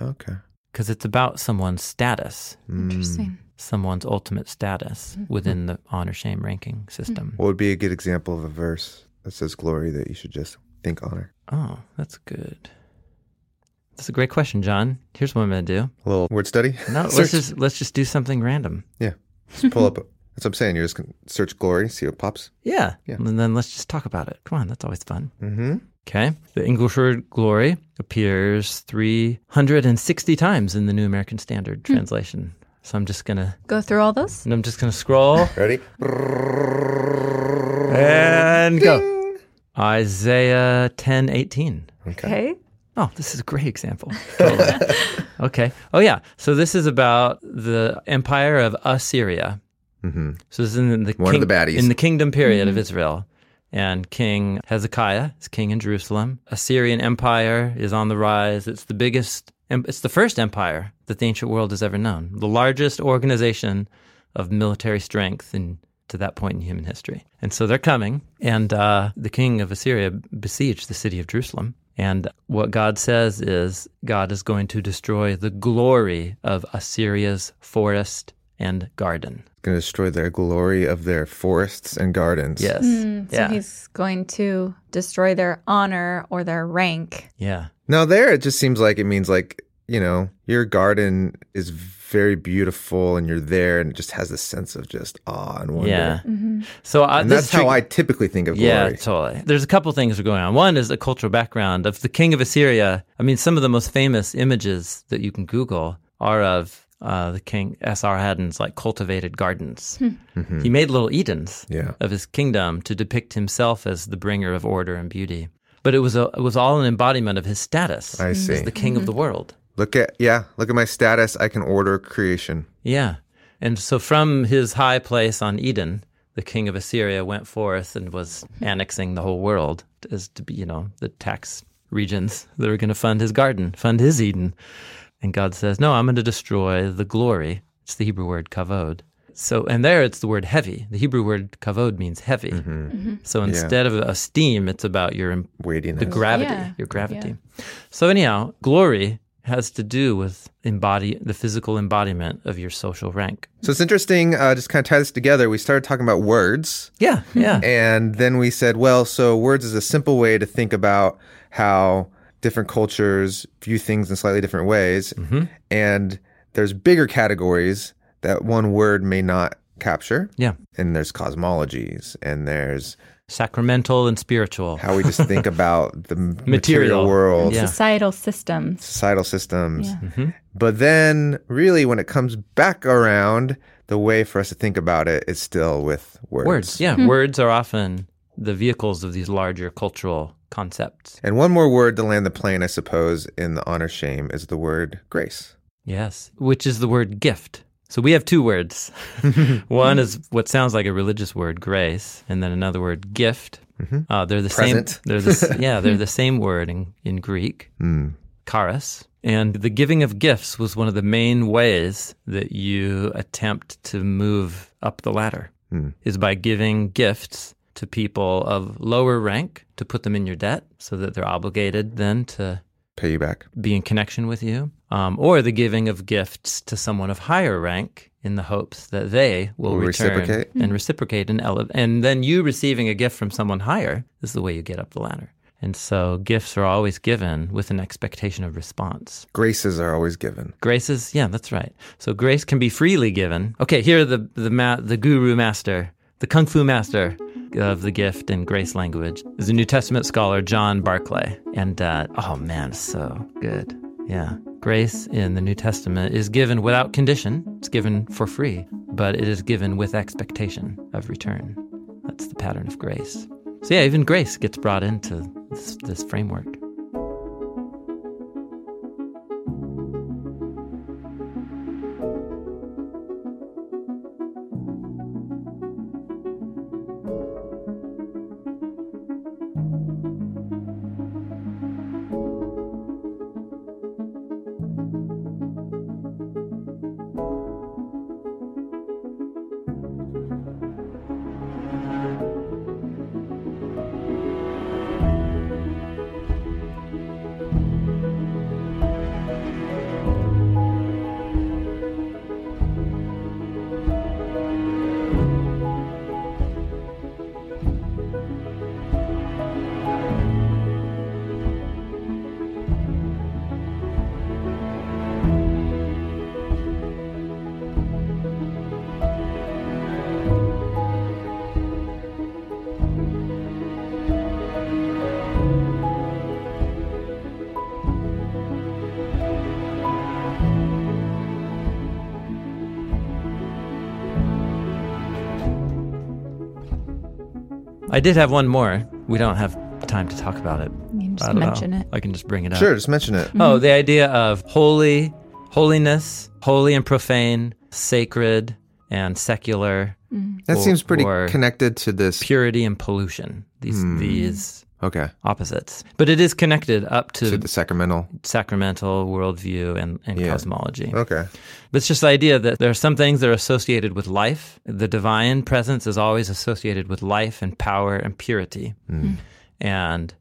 Okay. because it's about someone's status, Interesting. Someone's ultimate status within the honor shame ranking system. What would be a good example of a verse that says glory that you should just think honor? Oh, that's good. That's a great question, Jon. Here's what I'm going to do. A little word study? No, let's just let's just do something random. Yeah. Just pull up. That's what I'm saying. You're just going to search glory, see what pops. Yeah. Yeah. And then let's just talk about it. Come on, that's always fun. Mm-hmm. Okay. The English word glory appears 360 times in the New American Standard translation. So I'm just going to Go through all those. and I'm just going to scroll Ready? and go. Isaiah 10:18. Okay. Oh, this is a great example. Totally. okay. Oh yeah. So this is about the empire of Assyria. Mm-hmm. So this is in the One of the baddies. in the kingdom period of Israel. And King Hezekiah is king in Jerusalem. Assyrian Empire is on the rise. It's the biggest, em- it's the first empire that the ancient world has ever known. The largest organization of military strength in, to that point in human history. And so they're coming, and uh, the king of Assyria besieged the city of Jerusalem. And what God says is God is going to destroy the glory of Assyria's forest and garden. Going to destroy their glory of their forests and gardens. Yes. Mm, so yeah. he's going to destroy their honor or their rank. Yeah. Now there, it just seems like it means like you know your garden is very beautiful and you're there and it just has this sense of just awe and wonder. Yeah. Mm-hmm. So uh, And that's how I typically think of glory. Yeah, totally. There's a couple things that are going on. One is the cultural background of the king of Assyria. I mean, some of the most famous images that you can Google are of uh, the king Esarhaddon's like cultivated gardens. Mhm. He made little Edens Yeah. of his kingdom to depict himself as the bringer of order and beauty. But it was a, it was all an embodiment of his status I see. as the king of the world. Look at yeah, look at my status. I can order creation. Yeah. And so from his high place on Eden, the king of Assyria went forth and was annexing the whole world as to be, you know, the tax regions that were going to fund his garden, fund his Eden. And God says, No, I'm going to destroy the glory. It's the Hebrew word kavod. So, and there it's the word heavy. The Hebrew word kavod means heavy. So instead of esteem, it's about your im- Weightiness. the gravity, Yeah. your gravity. So anyhow, glory has to do with embody the physical embodiment of your social rank. so it's interesting. Uh, just kind of tie this together. We started talking about words, Yeah, yeah. and then we said, well, so words is a simple way to think about how different cultures view things in slightly different ways, mm-hmm. and there's bigger categories that one word may not capture. Yeah. And there's cosmologies, and there's Sacramental and spiritual. how we just think about the material, Material. world, Yeah. Societal systems. societal systems. Yeah. Mm-hmm. But then, really, when it comes back around, the way for us to think about it is still with words. Words. Yeah, hmm. words are often the vehicles of these larger cultural concepts. And one more word to land the plane, I suppose, in the honor shame is the word grace. Yes, which is the word gift. So we have two words. One is what sounds like a religious word, grace, and then another word, gift. Uh, they're the Present. same. They're the yeah, they're the same word in, in Greek, Mm. charis. And the giving of gifts was one of the main ways that you attempt to move up the ladder. Hmm. Is by giving gifts to people of lower rank to put them in your debt, so that they're obligated then to Pay you back. be in connection with you, um, or the giving of gifts to someone of higher rank in the hopes that they will, Will return reciprocate. and reciprocate and elevate. And then you receiving a gift from someone higher is the way you get up the ladder. And so gifts are always given with an expectation of response. Graces are always given. Graces, yeah, that's right. So grace can be freely given. Okay, here the the ma- the guru master, the kung fu master of the gift and grace language is a New Testament scholar, John Barclay. And uh, oh man, so good. Yeah, grace in the New Testament is given without condition. It's given for free, but it is given with expectation of return. That's the pattern of grace. So yeah, even grace gets brought into this, this framework. I did have one more. We don't have time to talk about it. You can I just mention know. it. I can just bring it up. Sure, just mention it. Mm-hmm. Oh, the idea of holy, holiness, holy and profane, sacred and secular, mm-hmm. That or- seems pretty connected to this. purity and pollution. These hmm. these Okay. opposites, but it is connected up to, To the sacramental. sacramental worldview and, and Yeah. cosmology. Okay. But it's just the idea that there are some things that are associated with life. The divine presence is always associated with life and power and purity. Hmm. And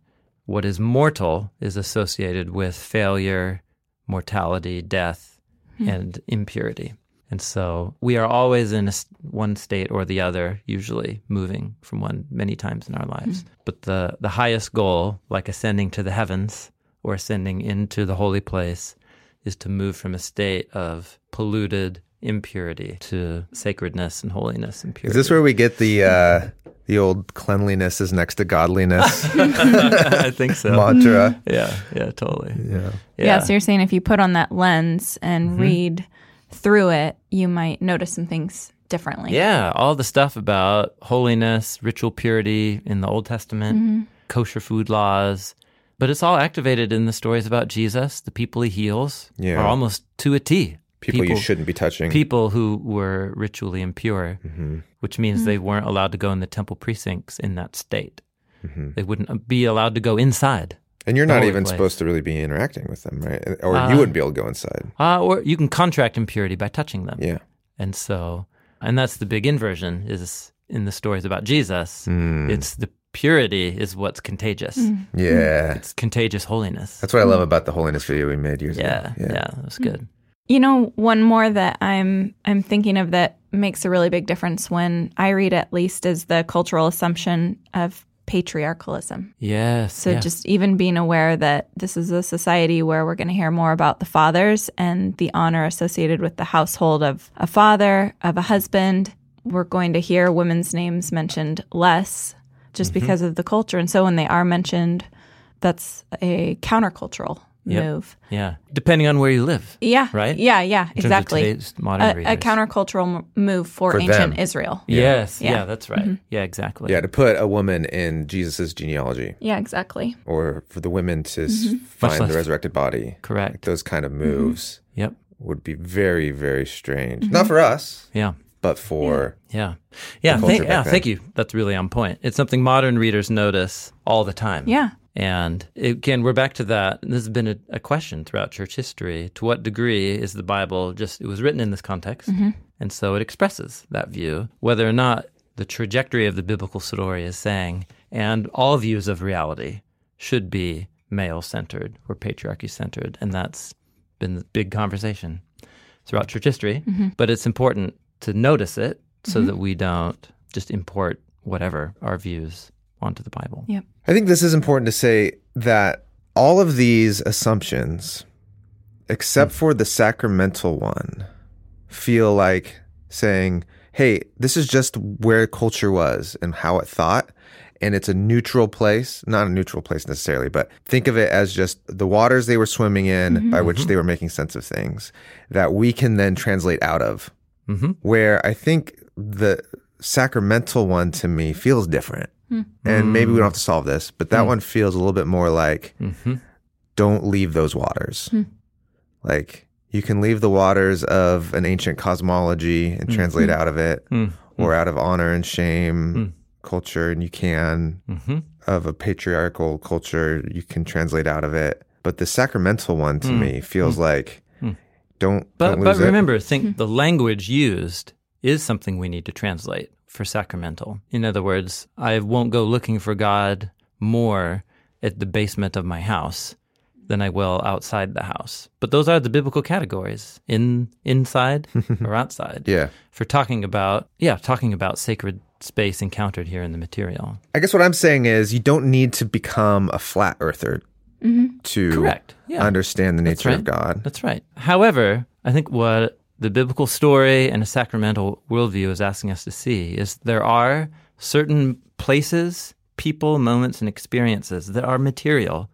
what is mortal is associated with failure, mortality, death, hmm. and impurity. And so we are always in a s one state or the other, usually moving from one many times in our lives. But the, the highest goal, like ascending to the heavens or ascending into the holy place, is to move from a state of polluted impurity to sacredness and holiness and Is purity. this where we get the uh, the old cleanliness is next to godliness I think so. mantra? Yeah, yeah, totally. Yeah. Yeah. so you're saying if you put on that lens and Mm-hmm. read through it, you might notice some things differently. Yeah, all the stuff about holiness, ritual purity in the Old Testament, mm-hmm. kosher food laws, but it's all activated in the stories about Jesus, the people he heals, Yeah. are almost to a T. People, you shouldn't be touching. People who were ritually impure, mm-hmm. which means they mm-hmm. weren't allowed to go in the temple precincts in that state. They wouldn't be allowed to go inside. And you're not even place. supposed to really be interacting with them, right? Or Uh, you wouldn't be able to go inside. Uh, or you can contract impurity by touching them. Yeah. And so, and that's the big inversion is in the stories about Jesus. Hmm. It's the purity is what's contagious. Yeah. It's contagious holiness. That's what I love about the holiness video we made years ago. yeah, ago. yeah, that's good. You know, one more that I'm I'm thinking of that makes a really big difference when I read at least is the cultural assumption of patriarchalism. Yes. So yeah. just even being aware that this is a society where we're going to hear more about the fathers and the honor associated with the household of a father, of a husband. We're going to hear women's names mentioned less just Mm-hmm. because of the culture. And so when they are mentioned, that's a countercultural Yep. move. yeah, depending on where you live. Yeah. Right? Yeah, yeah, In terms of exactly. modern A, a readers. countercultural move for, For ancient them. Israel. Yes. Yeah, Yeah. that's right. Yeah, exactly. Yeah, to put a woman in Jesus' genealogy Yeah, exactly. or for the women to Mm-hmm. find the resurrected body. Correct. Those kind of moves Yep. would be very, very strange. Mm-hmm. Not for us, Yeah. but for Yeah. Yeah. culture Thank, yeah. Thank you. That's really on point. It's something modern readers notice all the time. Yeah. And again, we're back to that. This has been a, a question throughout church history. To what degree is the Bible just, it was written in this context. Mm-hmm. And so it expresses that view, whether or not the trajectory of the biblical story is saying, and all views of reality should be male centered or patriarchy centered. And that's been the big conversation throughout church history. Mm-hmm. But it's important to notice it so mm-hmm. that we don't just import whatever our views onto the Bible. Yep. I think this is important to say that all of these assumptions, except for the sacramental one, feel like saying, hey, this is just where culture was and how it thought. And it's a neutral place, not a neutral place necessarily, but think of it as just the waters they were swimming in by which they were making sense of things that we can then translate out of. hmm Where I think the sacramental one to me feels different. Hmm. And maybe we don't have to solve this, but that hmm. one feels a little bit more like hmm don't leave those waters. Hmm. Like you can leave the waters of an ancient cosmology and translate out of it, or out of honor and shame culture, and you can. Hmm of a patriarchal culture, you can translate out of it. But the sacramental one to me feels like don't But don't but lose it. remember, think the language used is something we need to translate for sacramental. In other words, I won't go looking for God more at the basement of my house than I will outside the house. But those are the biblical categories in inside or outside. Yeah. For talking about yeah, talking about sacred space encountered here in the material. I guess what I'm saying is you don't need to become a flat earther mm-hmm. to Correct. Yeah. understand the nature right. of God. That's right. However, I think what the biblical story and a sacramental worldview is asking us to see is there are certain places, people, moments, and experiences that are material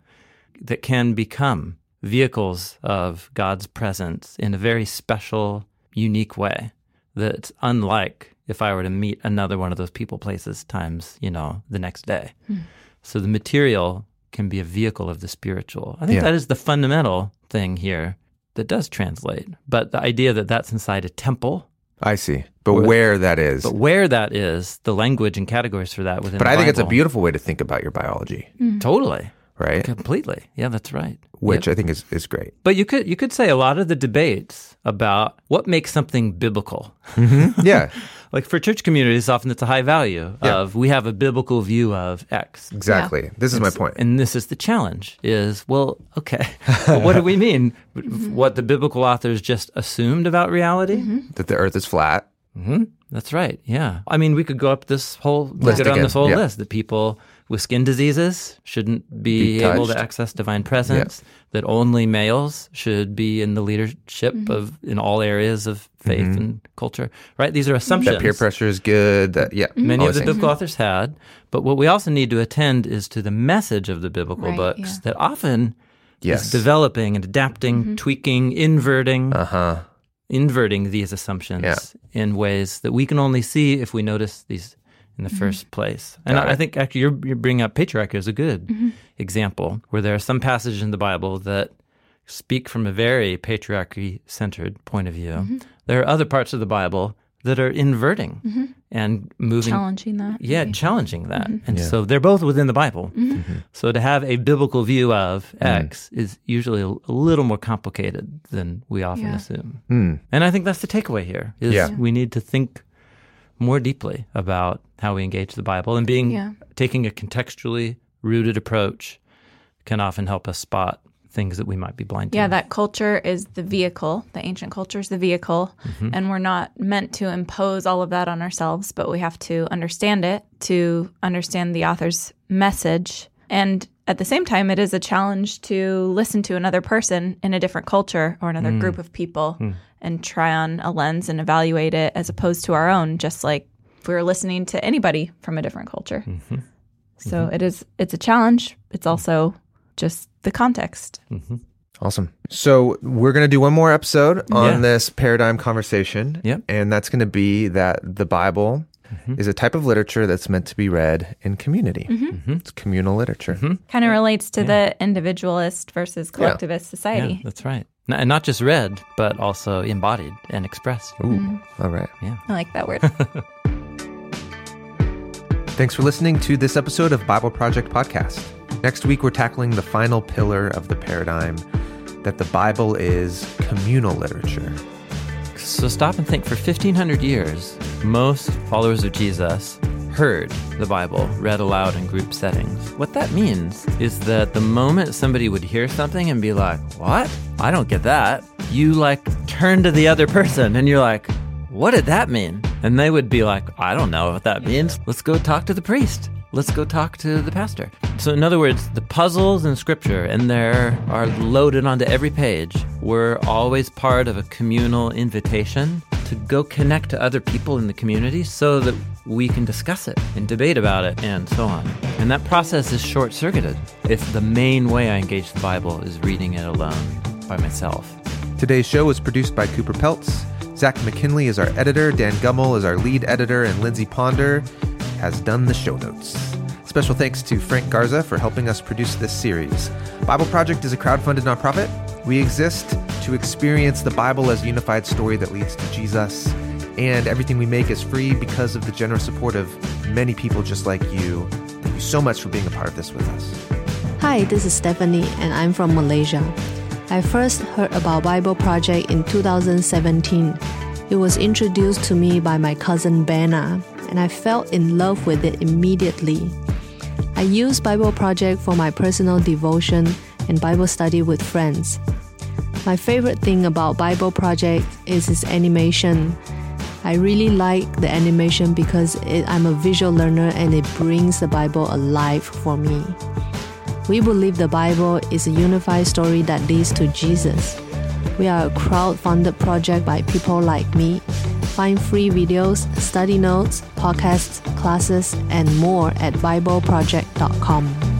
that can become vehicles of God's presence in a very special, unique way that's unlike if I were to meet another one of those people places times, you know, the next day. Hmm. So the material can be a vehicle of the spiritual. I think Yeah. that is the fundamental thing here that does translate. But the idea that that's inside a temple, I see. But Or- where that is. but where that is, the language and categories for that within But the I think it's a beautiful way to think about your biology, mm-hmm. Totally. right? Completely. Yeah, that's right. Which Yep. I think is, is great. But you could you could say a lot of the debates about what makes something biblical. Mm-hmm. Yeah, Like for church communities, often it's a high value Yeah. of we have a biblical view of X. exactly. This is my point. And this is the challenge is, well, okay, but what do we mean? What the biblical authors just assumed about reality? Mm-hmm. that the earth is flat. Mm-hmm. That's right. Yeah. I mean, we could go up this whole List go down again, this whole yeah. list that people with skin diseases shouldn't be, Be able to access divine presence. That only males should be in the leadership mm-hmm. of in all areas of faith mm-hmm. and culture. Right. These are assumptions. That peer pressure is good. That yeah, mm-hmm. Many of the things. biblical authors had, but what we also need to attend is to the message of the biblical Right, books yeah. that often Yes. is developing and adapting, tweaking, inverting, Uh huh. Inverting these assumptions Yeah. in ways that we can only see if we notice these in the mm-hmm. first place. And I, I think actually you're, you're bringing up patriarchy as a good mm-hmm. example, where there are some passages in the Bible that speak from a very patriarchy centered point of view. Mm-hmm. There are other parts of the Bible that are inverting and moving Challenging that. yeah, challenging that. And so they're both within the Bible. Mm-hmm. So to have a biblical view of X is usually a, a little more complicated than we often Yeah. assume. Hmm. And I think that's the takeaway here is Yeah. we need to think more deeply about how we engage the Bible and being Yeah. taking a contextually rooted approach can often help us spot things that we might be blind to. Yeah, that culture is the vehicle. The ancient culture is the vehicle. Mm-hmm. And we're not meant to impose all of that on ourselves, but we have to understand it to understand the author's message. And at the same time, it is a challenge to listen to another person in a different culture or another mm. group of people mm. and try on a lens and evaluate it as opposed to our own, just like if we were listening to anybody from a different culture. Mm-hmm. So mm-hmm. it is it's a challenge. It's mm. also just the context. Mm-hmm. Awesome. So we're going to do one more episode on Yeah. this paradigm conversation. Yep. And that's going to be that the Bible mm-hmm. is a type of literature that's meant to be read in community. Mm-hmm. It's communal literature. kind of relates to the individualist versus collectivist Yeah, society. that's right. N- And not just read, but also embodied and expressed. Ooh, all right. Yeah. I like that word. Thanks for listening to this episode of Bible Project Podcast. Next week, we're tackling the final pillar of the paradigm that the Bible is communal literature. So stop and think for 1500 years, most followers of Jesus heard the Bible read aloud in group settings. What that means is that the moment somebody would hear something and be like, What? I don't get that, you like turn to the other person and you're like, What did that mean? And they would be like, I don't know what that means. Let's go talk to the priest. Let's go talk to the pastor. So, in other words, the puzzles in scripture, and there are loaded onto every page, were always part of a communal invitation to go connect to other people in the community so that we can discuss it and debate about it and so on. And that process is short circuited if the main way I engage the Bible is reading it alone by myself. Today's show was produced by Cooper Peltz. Zach McKinley is our editor, Dan Gummel is our lead editor, and Lindsey Ponder has done the show notes. Special thanks to Frank Garza for helping us produce this series. Bible Project is a crowdfunded nonprofit. We exist to experience the Bible as a unified story that leads to Jesus. And everything we make is free because of the generous support of many people just like you. Thank you so much for being a part of this with us. Hi, this is Stephanie, and I'm from Malaysia. I first heard about Bible Project in 2017. It was introduced to me by my cousin Benna, and I fell in love with it immediately. I use Bible Project for my personal devotion and Bible study with friends. My favorite thing about Bible Project is its animation. I really like the animation because it, I'm a visual learner and it brings the Bible alive for me. We believe the Bible is a unified story that leads to Jesus. We are a crowd funded project by people like me. Find free videos, study notes, podcasts, classes, and more at BibleProject.com.